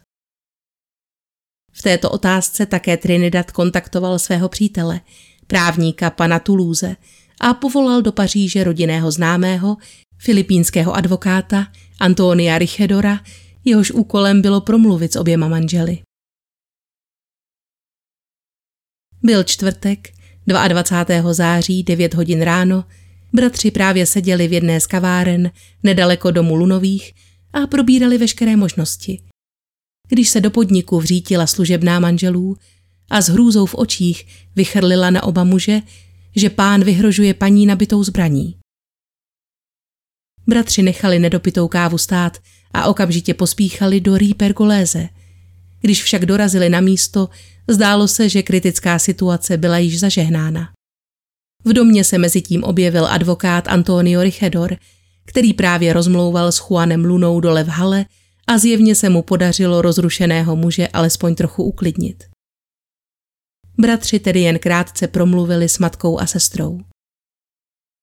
Speaker 1: V této otázce také Trinidad kontaktoval svého přítele, právníka pana Toulouse, a povolal do Paříže rodinného známého, filipínského advokáta Antonia Richedora, jehož úkolem bylo promluvit s oběma manželi. Byl čtvrtek, 22. září, 9 hodin ráno, bratři právě seděli v jedné z kaváren nedaleko domu Lunových a probírali veškeré možnosti. Když se do podniku vřítila služebná manželů a s hrůzou v očích vychrlila na oba muže, že pán vyhrožuje paní nabitou zbraní. Bratři nechali nedopitou kávu stát a okamžitě pospíchali do Rýpergoléze. Když však dorazili na místo, zdálo se, že kritická situace byla již zažehnána. V domě se mezi tím objevil advokát Antonio Richedor, který právě rozmlouval s Juanem Lunou dole v hale a zjevně se mu podařilo rozrušeného muže alespoň trochu uklidnit. Bratři tedy jen krátce promluvili s matkou a sestrou.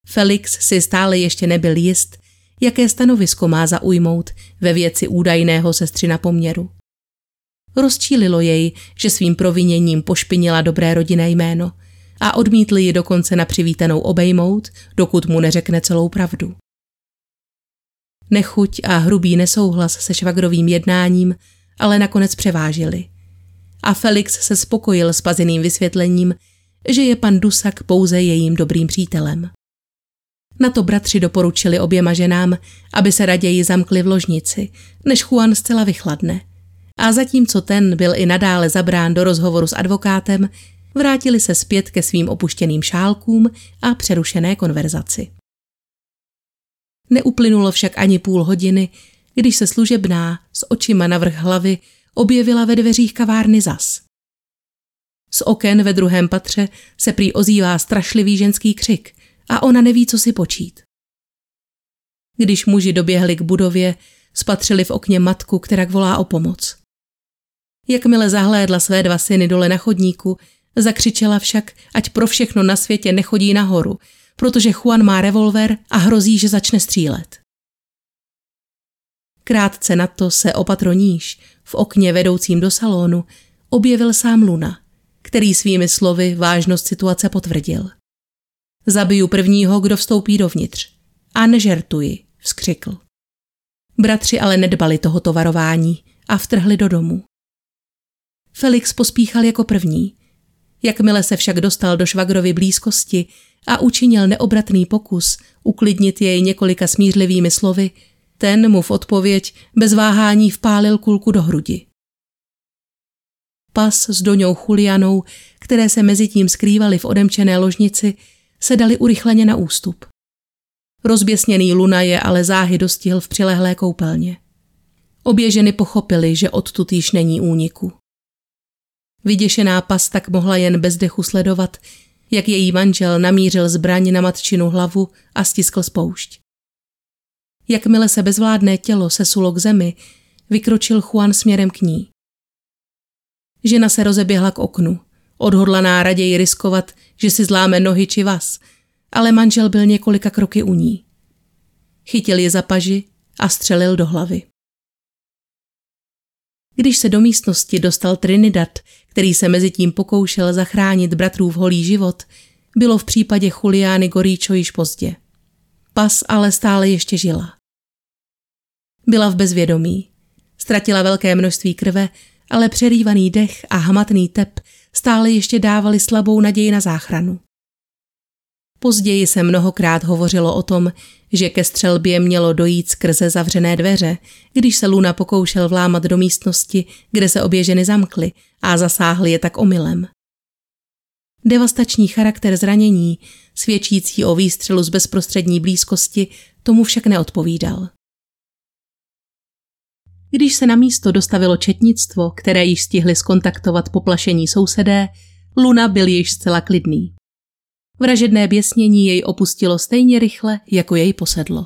Speaker 1: Felix si stále ještě nebyl jist, jaké stanovisko má zaujmout ve věci údajného sestřina poměru. Rozčílilo jej, že svým proviněním pošpinila dobré rodinné jméno a odmítl ji dokonce na přivítanou obejmout, dokud mu neřekne celou pravdu. Nechuť a hrubý nesouhlas se švagrovým jednáním ale nakonec převážili – a Felix se spokojil s pazeným vysvětlením, že je pan Dusak pouze jejím dobrým přítelem. Na to bratři doporučili oběma ženám, aby se raději zamkli v ložnici, než Juan zcela vychladne. A zatímco ten byl i nadále zabrán do rozhovoru s advokátem, vrátili se zpět ke svým opuštěným šálkům a přerušené konverzaci. Neuplynulo však ani půl hodiny, když se služebná s očima na vrch hlavy objevila ve dveřích kavárny zas. Z oken ve druhém patře se prý ozývá strašlivý ženský křik a ona neví, co si počít. Když muži doběhli k budově, spatřili v okně matku, která volá o pomoc. Jakmile zahlédla své dva syny dole na chodníku, zakřičela však, ať pro všechno na světě nechodí nahoru, protože Juan má revolver a hrozí, že začne střílet. Krátce na to se opatroníž v okně vedoucím do salonu objevil sám Luna, který svými slovy vážnost situace potvrdil. Zabiju prvního, kdo vstoupí dovnitř. A nežertuji, vzkřikl. Bratři ale nedbali tohoto varování a vtrhli do domu. Felix pospíchal jako první. Jakmile se však dostal do švagrovy blízkosti a učinil neobratný pokus uklidnit jej několika smířlivými slovy, ten mu v odpověď bez váhání vpálil kulku do hrudi. Pas s Doňou Julianou, které se mezi tím skrývaly v odemčené ložnici, se dali urychleně na ústup. Rozběsněný Luna je ale záhy dostihl v přilehlé koupelně. Obě ženy pochopili, že odtud již není úniku. Vyděšená pas tak mohla jen bez dechu sledovat, jak její manžel namířil zbraň na matčinu hlavu a stiskl spoušť. Jakmile se bezvládné tělo sesulo k zemi, vykročil Juan směrem k ní. Žena se rozeběhla k oknu, odhodlaná raději riskovat, že si zláme nohy či vás, ale manžel byl několika kroky u ní. Chytil je za paži a střelil do hlavy. Když se do místnosti dostal Trinidad, který se mezi tím pokoušel zachránit bratrův holý život, bylo v případě Juliány Goríčo již pozdě. Pas ale stále ještě žila. Byla v bezvědomí. Ztratila velké množství krve, ale přerývaný dech a hmatný tep stále ještě dávali slabou naději na záchranu. Později se mnohokrát hovořilo o tom, že ke střelbě mělo dojít skrze zavřené dveře, když se Luna pokoušel vlámat do místnosti, kde se obě ženy zamkly a zasáhly je tak omylem. Devastační charakter zranění, svědčící o výstřelu z bezprostřední blízkosti, tomu však neodpovídal. Když se na místo dostavilo četnictvo, které již stihli skontaktovat poplašení sousedé, Luna byl již zcela klidný. Vražedné běsnění jej opustilo stejně rychle, jako jej posedlo.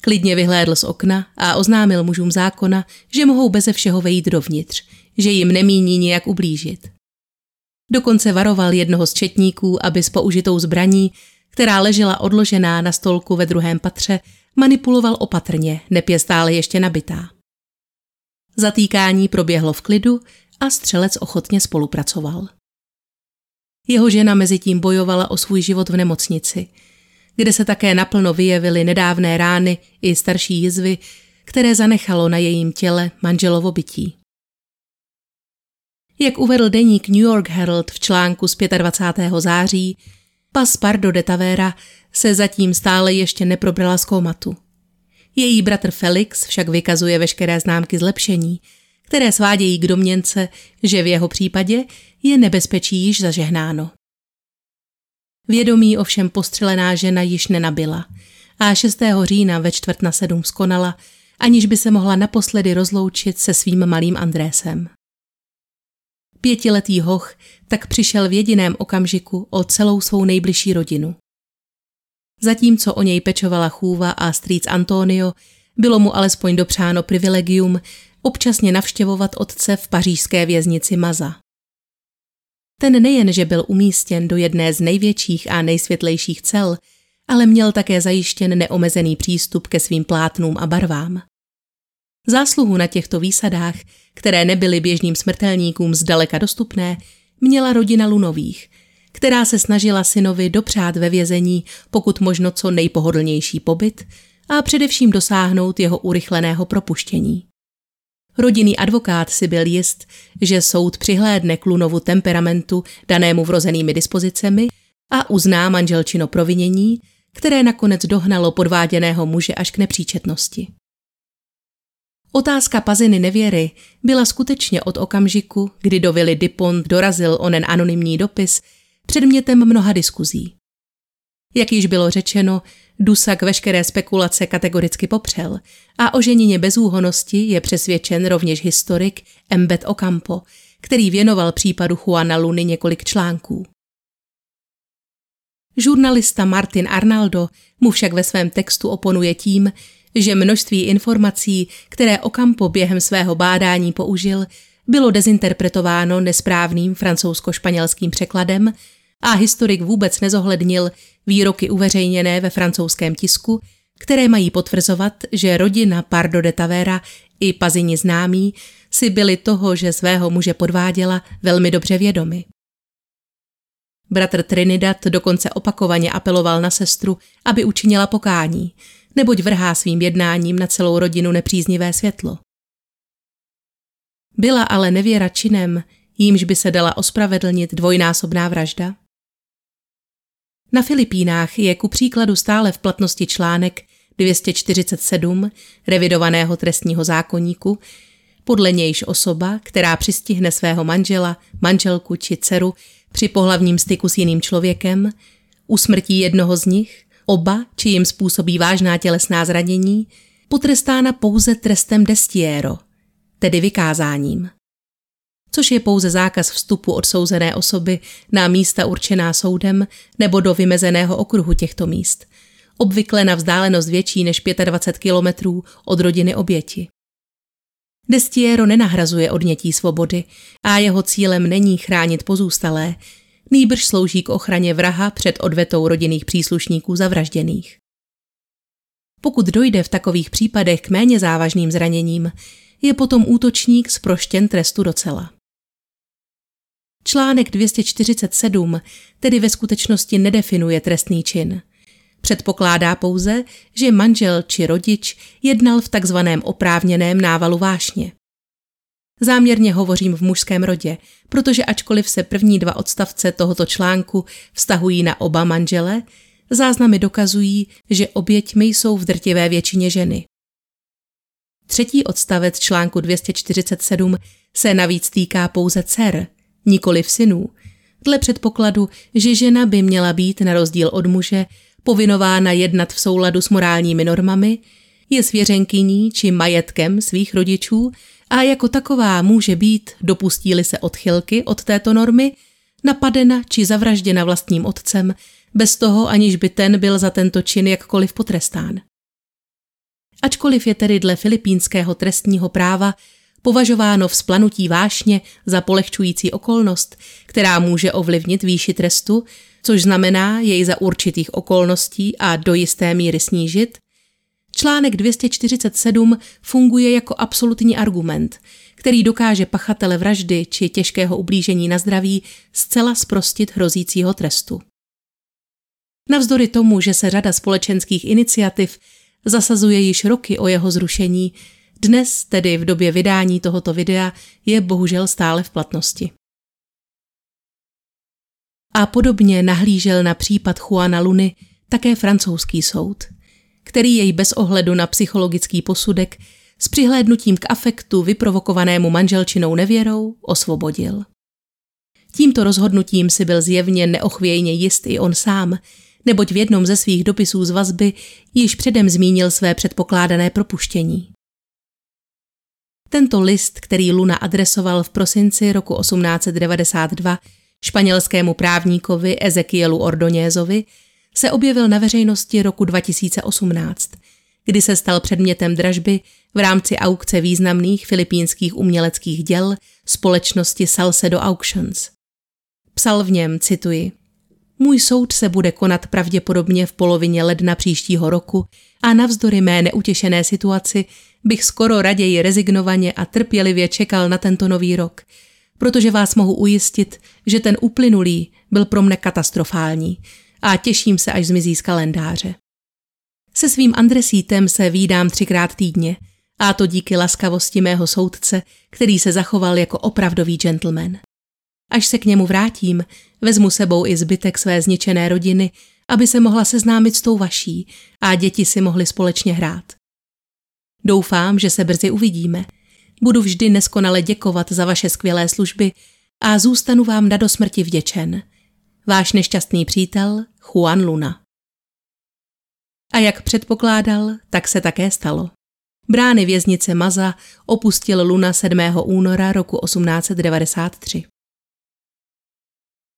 Speaker 1: Klidně vyhlédl z okna a oznámil mužům zákona, že mohou beze všeho vejít dovnitř, že jim nemíní nijak ublížit. Dokonce varoval jednoho z četníků, aby s použitou zbraní, která ležela odložená na stolku ve druhém patře, manipuloval opatrně, neb je stále ještě nabitá. Zatýkání proběhlo v klidu a střelec ochotně spolupracoval. Jeho žena mezi tím bojovala o svůj život v nemocnici, kde se také naplno vyjevily nedávné rány i starší jizvy, které zanechalo na jejím těle manželovo bytí. Jak uvedl deník New York Herald v článku z 25. září, pas Pardo de Tavera se zatím stále ještě neprobrala z komatu. Její bratr Felix však vykazuje veškeré známky zlepšení, které svádějí k domněnce, že v jeho případě je nebezpečí již zažehnáno. Vědomí ovšem postřelená žena již nenabila a 6. října ve čtvrt na sedm skonala, aniž by se mohla naposledy rozloučit se svým malým Andrésem. Pětiletý hoch tak přišel v jediném okamžiku o celou svou nejbližší rodinu. Zatímco o něj pečovala chůva a strýc Antonio, bylo mu alespoň dopřáno privilegium občasně navštěvovat otce v pařížské věznici Maza. Ten nejen, že byl umístěn do jedné z největších a nejsvětlejších cel, ale měl také zajištěn neomezený přístup ke svým plátnům a barvám. Zásluhu na těchto výsadách, které nebyly běžným smrtelníkům zdaleka dostupné, měla rodina Lunových, která se snažila synovi dopřát ve vězení pokud možno co nejpohodlnější pobyt a především dosáhnout jeho urychleného propuštění. Rodinný advokát si byl jist, že soud přihlédne k Lunovu temperamentu danému vrozenými dispozicemi a uzná manželčino provinění, které nakonec dohnalo podváděného muže až k nepříčetnosti. Otázka paziny nevěry byla skutečně od okamžiku, kdy do Vily Dipont dorazil onen anonymní dopis, předmětem mnoha diskuzí. Jak již bylo řečeno, Dusak veškeré spekulace kategoricky popřel a o ženině bezúhonosti je přesvědčen rovněž historik Embet Ocampo, který věnoval případu Juana Luny několik článků. Žurnalista Martin Arnaldo mu však ve svém textu oponuje tím, že množství informací, které Ocampo během svého bádání použil, bylo dezinterpretováno nesprávným francouzsko-španělským překladem a historik vůbec nezohlednil výroky uveřejněné ve francouzském tisku, které mají potvrzovat, že rodina Pardo de Tavera i pazini známí si byli toho, že svého muže podváděla, velmi dobře vědomi. Bratr Trinidad dokonce opakovaně apeloval na sestru, aby učinila pokání, neboť vrhá svým jednáním na celou rodinu nepříznivé světlo. Byla ale nevěra činem, jímž by se dala ospravedlnit dvojnásobná vražda? Na Filipínách je ku příkladu stále v platnosti článek 247 revidovaného trestního zákoníku, podle nějž osoba, která přistihne svého manžela, manželku či dceru při pohlavním styku s jiným člověkem, usmrtí jednoho z nich, oba, či jim způsobí vážná tělesná zranění, potrestána pouze trestem destiero, tedy vykázáním. Což je pouze zákaz vstupu odsouzené osoby na místa určená soudem nebo do vymezeného okruhu těchto míst, obvykle na vzdálenost větší než 25 kilometrů od rodiny oběti. Destiero nenahrazuje odnětí svobody a jeho cílem není chránit pozůstalé, nýbrž slouží k ochraně vraha před odvetou rodinných příslušníků zavražděných. Pokud dojde v takových případech k méně závažným zraněním, je potom útočník zproštěn trestu docela. Článek 247 tedy ve skutečnosti nedefinuje trestný čin. Předpokládá pouze, že manžel či rodič jednal v takzvaném oprávněném návalu vášně. Záměrně hovořím v mužském rodě, protože ačkoliv se první dva odstavce tohoto článku vztahují na oba manžele, záznamy dokazují, že oběťmi jsou v drtivé většině ženy. Třetí odstavec článku 247 se navíc týká pouze dcer, nikoli v synů, dle předpokladu, že žena by měla být na rozdíl od muže povinována jednat v souladu s morálními normami, je svěřenkyní či majetkem svých rodičů a jako taková může být, dopustí se odchylky od této normy, napadena či zavražděna vlastním otcem, bez toho aniž by ten byl za tento čin jakkoliv potrestán. Ačkoliv je tedy dle filipínského trestního práva považováno vzplanutí vášně za polehčující okolnost, která může ovlivnit výši trestu, což znamená jej za určitých okolností a do jisté míry snížit, článek 247 funguje jako absolutní argument, který dokáže pachatele vraždy či těžkého ublížení na zdraví zcela sprostit hrozícího trestu. Navzdory tomu, že se řada společenských iniciativ zasazuje již roky o jeho zrušení, dnes, tedy v době vydání tohoto videa, je bohužel stále v platnosti. A podobně nahlížel na případ Juana Luny také francouzský soud, který jej bez ohledu na psychologický posudek s přihlédnutím k afektu vyprovokovanému manželčinou nevěrou osvobodil. Tímto rozhodnutím si byl zjevně neochvějně jist i on sám, neboť v jednom ze svých dopisů z vazby již předem zmínil své předpokládané propuštění. Tento list, který Luna adresoval v prosinci roku 1892 španělskému právníkovi Ezekielu Ordonězovi, se objevil na veřejnosti roku 2018, kdy se stal předmětem dražby v rámci aukce významných filipínských uměleckých děl společnosti Salcedo Auctions. Psal v něm, cituji, můj soud se bude konat pravděpodobně v polovině ledna příštího roku a navzdory mé neutěšené situaci bych skoro raději rezignovaně a trpělivě čekal na tento nový rok, protože vás mohu ujistit, že ten uplynulý byl pro mne katastrofální a těším se, až zmizí z kalendáře. Se svým Andresítem se výdám třikrát týdně, a to díky laskavosti mého soudce, který se zachoval jako opravdový gentleman. Až se k němu vrátím, vezmu sebou i zbytek své zničené rodiny, aby se mohla seznámit s tou vaší a děti si mohly společně hrát. Doufám, že se brzy uvidíme. Budu vždy neskonale děkovat za vaše skvělé služby a zůstanu vám na dosmrti vděčen. Váš nešťastný přítel Juan Luna. A jak předpokládal, tak se také stalo. Brány věznice Maza opustil Luna 7. února roku 1893.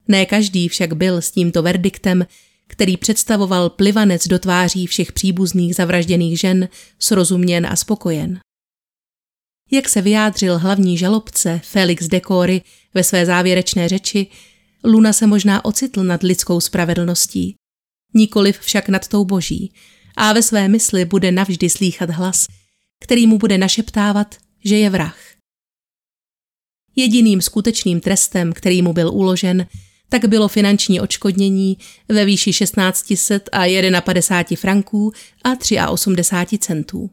Speaker 1: Ne každý však byl s tímto verdiktem, který představoval plivanec do tváří všech příbuzných zavražděných žen, srozuměn a spokojen. Jak se vyjádřil hlavní žalobce Felix Decory ve své závěrečné řeči, Luna se možná ocitl nad lidskou spravedlností, nikoliv však nad tou boží, a ve své mysli bude navždy slýchat hlas, který mu bude našeptávat, že je vrah. Jediným skutečným trestem, který mu byl uložen, tak bylo finanční odškodnění ve výši 1600 a 51 franků a 83 centů.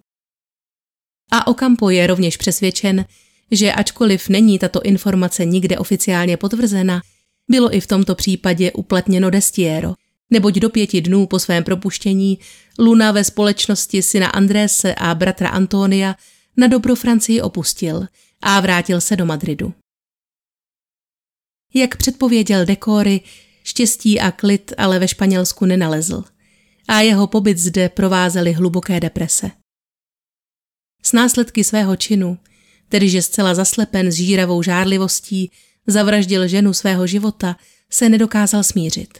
Speaker 1: A Okampo je rovněž přesvědčen, že ačkoliv není tato informace nikde oficiálně potvrzena, bylo i v tomto případě uplatněno destiero, neboť do pěti dnů po svém propuštění Luna ve společnosti syna Andrése a bratra Antonia na dobro Francii opustil a vrátil se do Madridu. Jak předpověděl Dekory, štěstí a klid ale ve Španělsku nenalezl a jeho pobyt zde provázely hluboké deprese. S následky svého činu tedy že zcela zaslepen s žíravou žárlivostí zavraždil ženu svého života, se nedokázal smířit.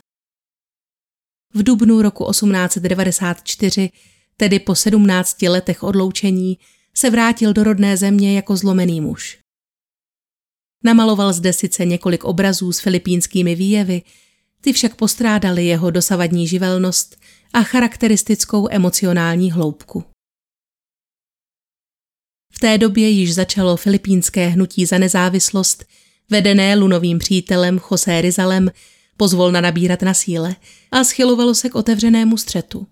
Speaker 1: V dubnu roku 1894, tedy po 17 letech odloučení, se vrátil do rodné země jako zlomený muž. Namaloval zde sice několik obrazů s filipínskými výjevy, ty však postrádali jeho dosavadní živelnost a charakteristickou emocionální hloubku. V té době již začalo filipínské hnutí za nezávislost, vedené lunovým přítelem José Rizalem, pozvolna nabírat na síle a schylovalo se k otevřenému střetu.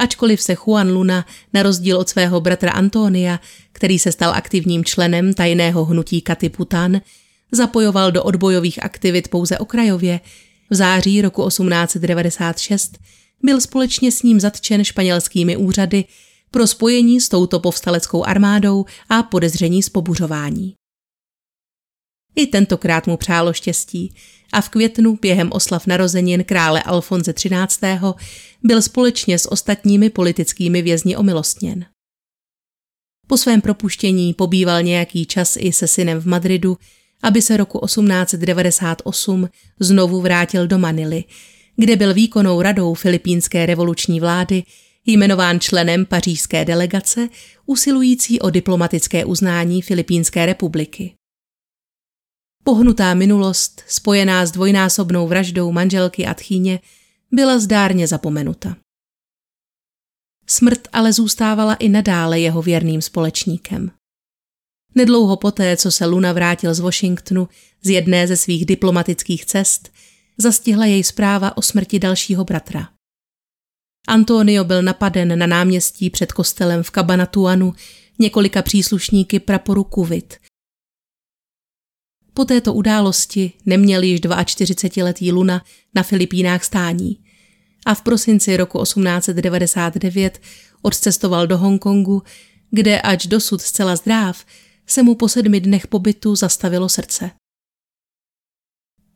Speaker 1: Ačkoliv se Juan Luna, na rozdíl od svého bratra Antonia, který se stal aktivním členem tajného hnutí Katiputan, zapojoval do odbojových aktivit pouze okrajově, v září roku 1896 byl společně s ním zatčen španělskými úřady pro spojení s touto povstaleckou armádou a podezření z pobuřování. I tentokrát mu přálo štěstí a v květnu během oslav narozenin krále Alfonze XIII. byl společně s ostatními politickými vězni omilostněn. Po svém propuštění pobýval nějaký čas i se synem v Madridu, aby se roku 1898 znovu vrátil do Manily, kde byl výkonnou radou filipínské revoluční vlády jmenován členem pařížské delegace usilující o diplomatické uznání Filipínské republiky. Pohnutá minulost, spojená s dvojnásobnou vraždou manželky a tchýně, byla zdárně zapomenuta. Smrt ale zůstávala i nadále jeho věrným společníkem. Nedlouho poté, co se Luna vrátil z Washingtonu z jedné ze svých diplomatických cest, zastihla jej zpráva o smrti dalšího bratra. Antonio byl napaden na náměstí před kostelem v Cabanatuanu několika příslušníky praporu Kuvit. Po této události neměl již 42-letý Luna na Filipínách stání a v prosinci roku 1899 odcestoval do Hongkongu, kde ač dosud zcela zdráv, se mu po sedmi dnech pobytu zastavilo srdce.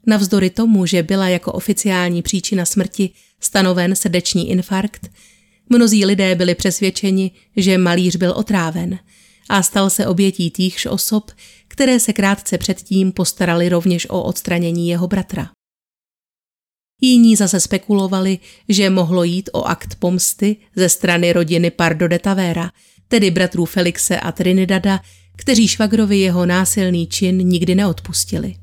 Speaker 1: Navzdory tomu, že byla jako oficiální příčina smrti stanoven srdeční infarkt, mnozí lidé byli přesvědčeni, že malíř byl otráven a stal se obětí týchž osob, které se krátce předtím postarali rovněž o odstranění jeho bratra. Jiní zase spekulovali, že mohlo jít o akt pomsty ze strany rodiny Pardo de Tavera, tedy bratrů Felixe a Trinidada, kteří švagrovi jeho násilný čin nikdy neodpustili.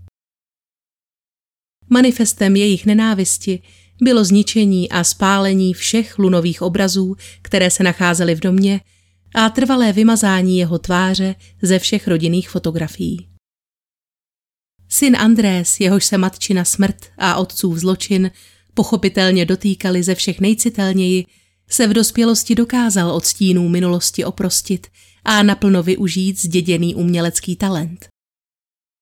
Speaker 1: Manifestem jejich nenávisti bylo zničení a spálení všech lunových obrazů, které se nacházely v domě, a trvalé vymazání jeho tváře ze všech rodinných fotografií. Syn Andrés, jehož se matčina smrt a otcův zločin pochopitelně dotýkali ze všech nejcitelněji, se v dospělosti dokázal od stínů minulosti oprostit a naplno využít zděděný umělecký talent.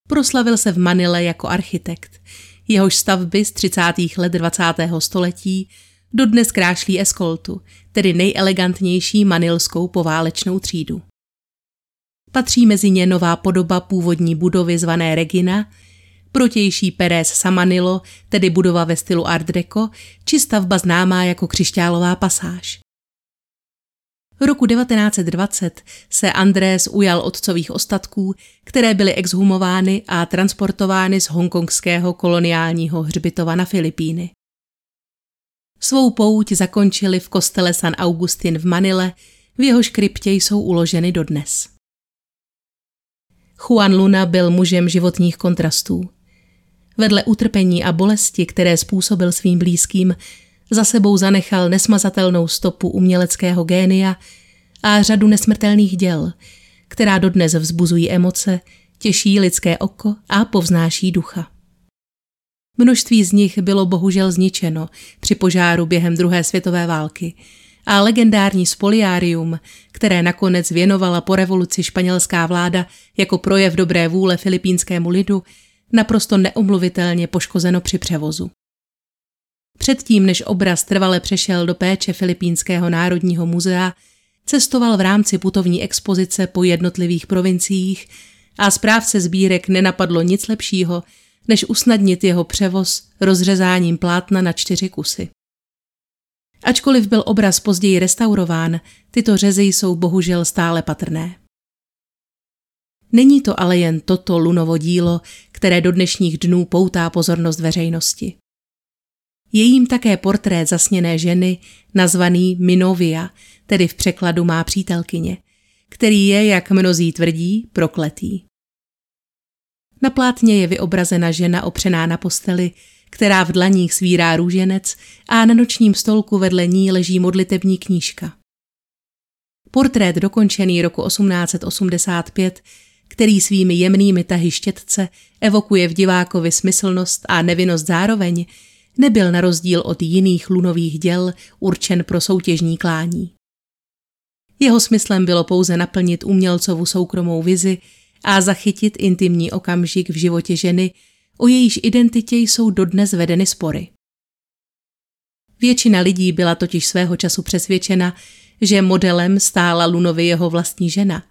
Speaker 1: Proslavil se v Manile jako architekt, jehož stavby z 30. let 20. století dodnes krášlí eskoltu, tedy nejelegantnější manilskou poválečnou třídu. Patří mezi ně nová podoba původní budovy zvané Regina, protější Pérez Samanilo, tedy budova ve stylu Art Deco, či stavba známá jako křišťálová pasáž. Roku 1920 se Andrés ujal otcových ostatků, které byly exhumovány a transportovány z hongkongského koloniálního hřbitova na Filipíny. Svou pouť zakončili v kostele San Augustin v Manile, v jehož kryptě jsou uloženy dodnes. Juan Luna byl mužem životních kontrastů. Vedle utrpení a bolesti, které způsobil svým blízkým, za sebou zanechal nesmazatelnou stopu uměleckého génia a řadu nesmrtelných děl, která dodnes vzbuzují emoce, těší lidské oko a povznáší ducha. Množství z nich bylo bohužel zničeno při požáru během druhé světové války a legendární spoliárium, které nakonec věnovala po revoluci španělská vláda jako projev dobré vůle filipínskému lidu, naprosto neomluvitelně poškozeno při převozu. Předtím, než obraz trvale přešel do péče Filipínského národního muzea, cestoval v rámci putovní expozice po jednotlivých provinciích a správce sbírek nenapadlo nic lepšího, než usnadnit jeho převoz rozřezáním plátna na čtyři kusy. Ačkoliv byl obraz později restaurován, tyto řezy jsou bohužel stále patrné. Není to ale jen toto lunovo dílo, které do dnešních dnů poutá pozornost veřejnosti. Je jím také portrét zasněné ženy, nazvaný Minovia, tedy v překladu má přítelkyně, který je, jak mnozí tvrdí, prokletý. Na plátně je vyobrazena žena opřená na posteli, která v dlaních svírá růženec a na nočním stolku vedle ní leží modlitební knížka. Portrét dokončený roku 1885, který svými jemnými tahy štětce evokuje v divákovi smyslnost a nevinnost zároveň, nebyl na rozdíl od jiných lunových děl určen pro soutěžní klání. Jeho smyslem bylo pouze naplnit umělcovu soukromou vizi a zachytit intimní okamžik v životě ženy, o jejíž identitě jsou dodnes vedeny spory. Většina lidí byla totiž svého času přesvědčena, že modelem stála Lunovi jeho vlastní žena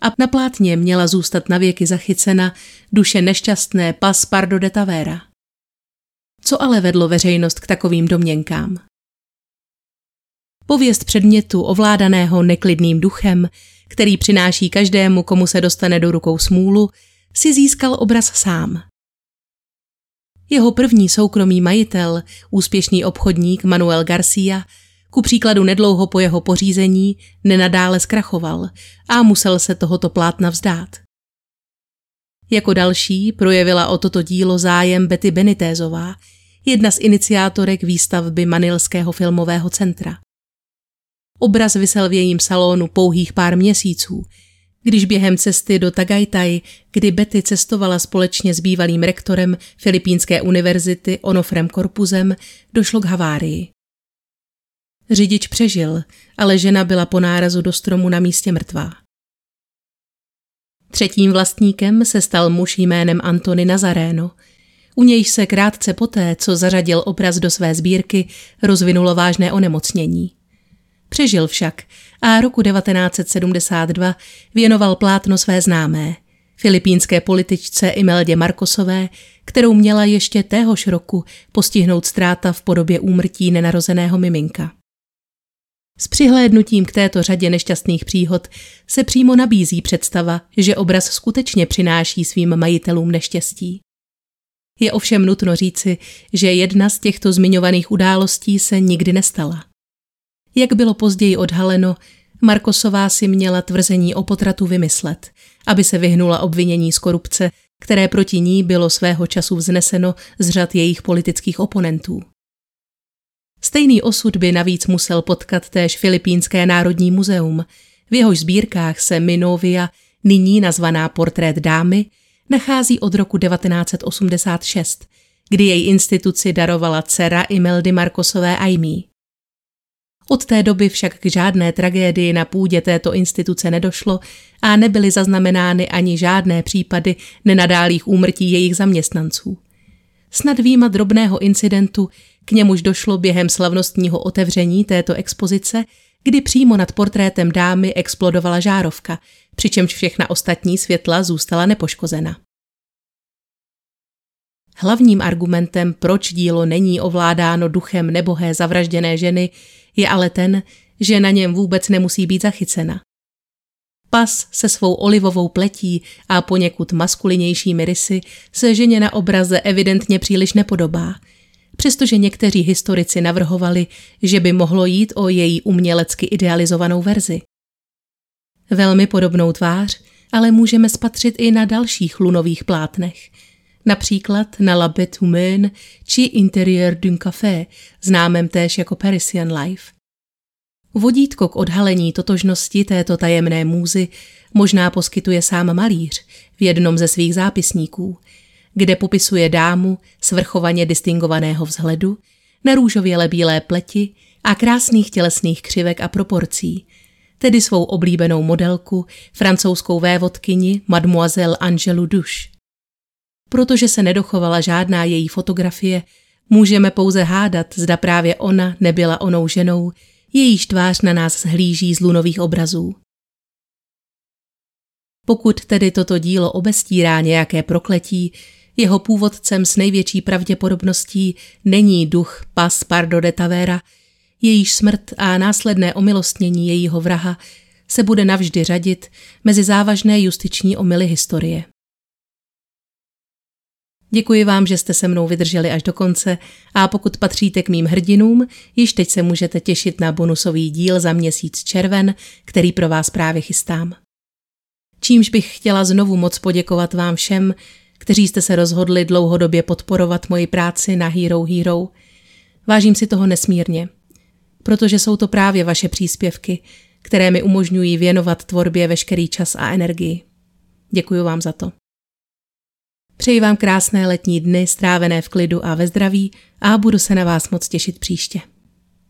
Speaker 1: a na plátně měla zůstat navěky zachycena duše nešťastné Paspardo de Tavera. Co ale vedlo veřejnost k takovým domněnkám? Pověst předmětu ovládaného neklidným duchem, který přináší každému, komu se dostane do rukou smůlu, si získal obraz sám. Jeho první soukromý majitel, úspěšný obchodník Manuel Garcia, ku příkladu nedlouho po jeho pořízení, nenadále zkrachoval a musel se tohoto plátna vzdát. Jako další projevila o toto dílo zájem Betty Benitézová, jedna z iniciátorek výstavby Manilského filmového centra. Obraz vysel v jejím salonu pouhých pár měsíců, když během cesty do Tagajtaj, kdy Betty cestovala společně s bývalým rektorem Filipínské univerzity Onofrem Korpuzem, došlo k havárii. Řidič přežil, ale žena byla po nárazu do stromu na místě mrtvá. Třetím vlastníkem se stal muž jménem Antony Nazaréno. U nějž se krátce poté, co zařadil obraz do své sbírky, rozvinulo vážné onemocnění. Přežil však a roku 1972 věnoval plátno své známé, filipínské političce Imeldě Markosové, kterou měla ještě téhož roku postihnout ztráta v podobě úmrtí nenarozeného miminka. S přihlédnutím k této řadě nešťastných příhod se přímo nabízí představa, že obraz skutečně přináší svým majitelům neštěstí. Je ovšem nutno říci, že jedna z těchto zmiňovaných událostí se nikdy nestala. Jak bylo později odhaleno, Markosová si měla tvrzení o potratu vymyslet, aby se vyhnula obvinění z korupce, které proti ní bylo svého času vzneseno z řad jejich politických oponentů. Stejný osud by navíc musel potkat též Filipínské národní muzeum. V jehož sbírkách se Minovia, nyní nazvaná Portrét dámy, nachází od roku 1986, kdy její instituci darovala dcera Imeldy Markosové Aimee. Od té doby však k žádné tragédii na půdě této instituce nedošlo a nebyly zaznamenány ani žádné případy nenadálých úmrtí jejich zaměstnanců. Snad výjima drobného incidentu, k němuž došlo během slavnostního otevření této expozice, kdy přímo nad portrétem dámy explodovala žárovka, přičemž všechna ostatní světla zůstala nepoškozena. Hlavním argumentem, proč dílo není ovládáno duchem nebohé zavražděné ženy, je ale ten, že na něm vůbec nemusí být zachycena. Pas se svou olivovou pletí a poněkud maskulinějšími rysy se ženě na obraze evidentně příliš nepodobá, přestože někteří historici navrhovali, že by mohlo jít o její umělecky idealizovanou verzi. Velmi podobnou tvář ale můžeme spatřit i na dalších lunových plátnech, například na La Bête Humaine či Interieur d'un café, známém též jako Parisian Life. Vodítko k odhalení totožnosti této tajemné můzy možná poskytuje sám malíř v jednom ze svých zápisníků, kde popisuje dámu svrchovaně distingovaného vzhledu, na růžově bílé pleti a krásných tělesných křivek a proporcí, tedy svou oblíbenou modelku, francouzskou vévodkyni Mademoiselle Angelu Duche. Protože se nedochovala žádná její fotografie, můžeme pouze hádat, zda právě ona nebyla onou ženou, jejíž tvář na nás zhlíží z lunových obrazů. Pokud tedy toto dílo obestírá nějaké prokletí, jeho původcem s největší pravděpodobností není duch Pas Pardo de Tavera, jejíž smrt a následné omilostnění jejího vraha se bude navždy řadit mezi závažné justiční omily historie. Děkuji vám, že jste se mnou vydrželi až do konce a pokud patříte k mým hrdinům, již teď se můžete těšit na bonusový díl za měsíc červen, který pro vás právě chystám. Čímž bych chtěla znovu moc poděkovat vám všem, kteří jste se rozhodli dlouhodobě podporovat moji práci na Hero Hero. Vážím si toho nesmírně, protože jsou to právě vaše příspěvky, které mi umožňují věnovat tvorbě veškerý čas a energii. Děkuji vám za to. Přeji vám krásné letní dny strávené v klidu a ve zdraví a budu se na vás moc těšit příště.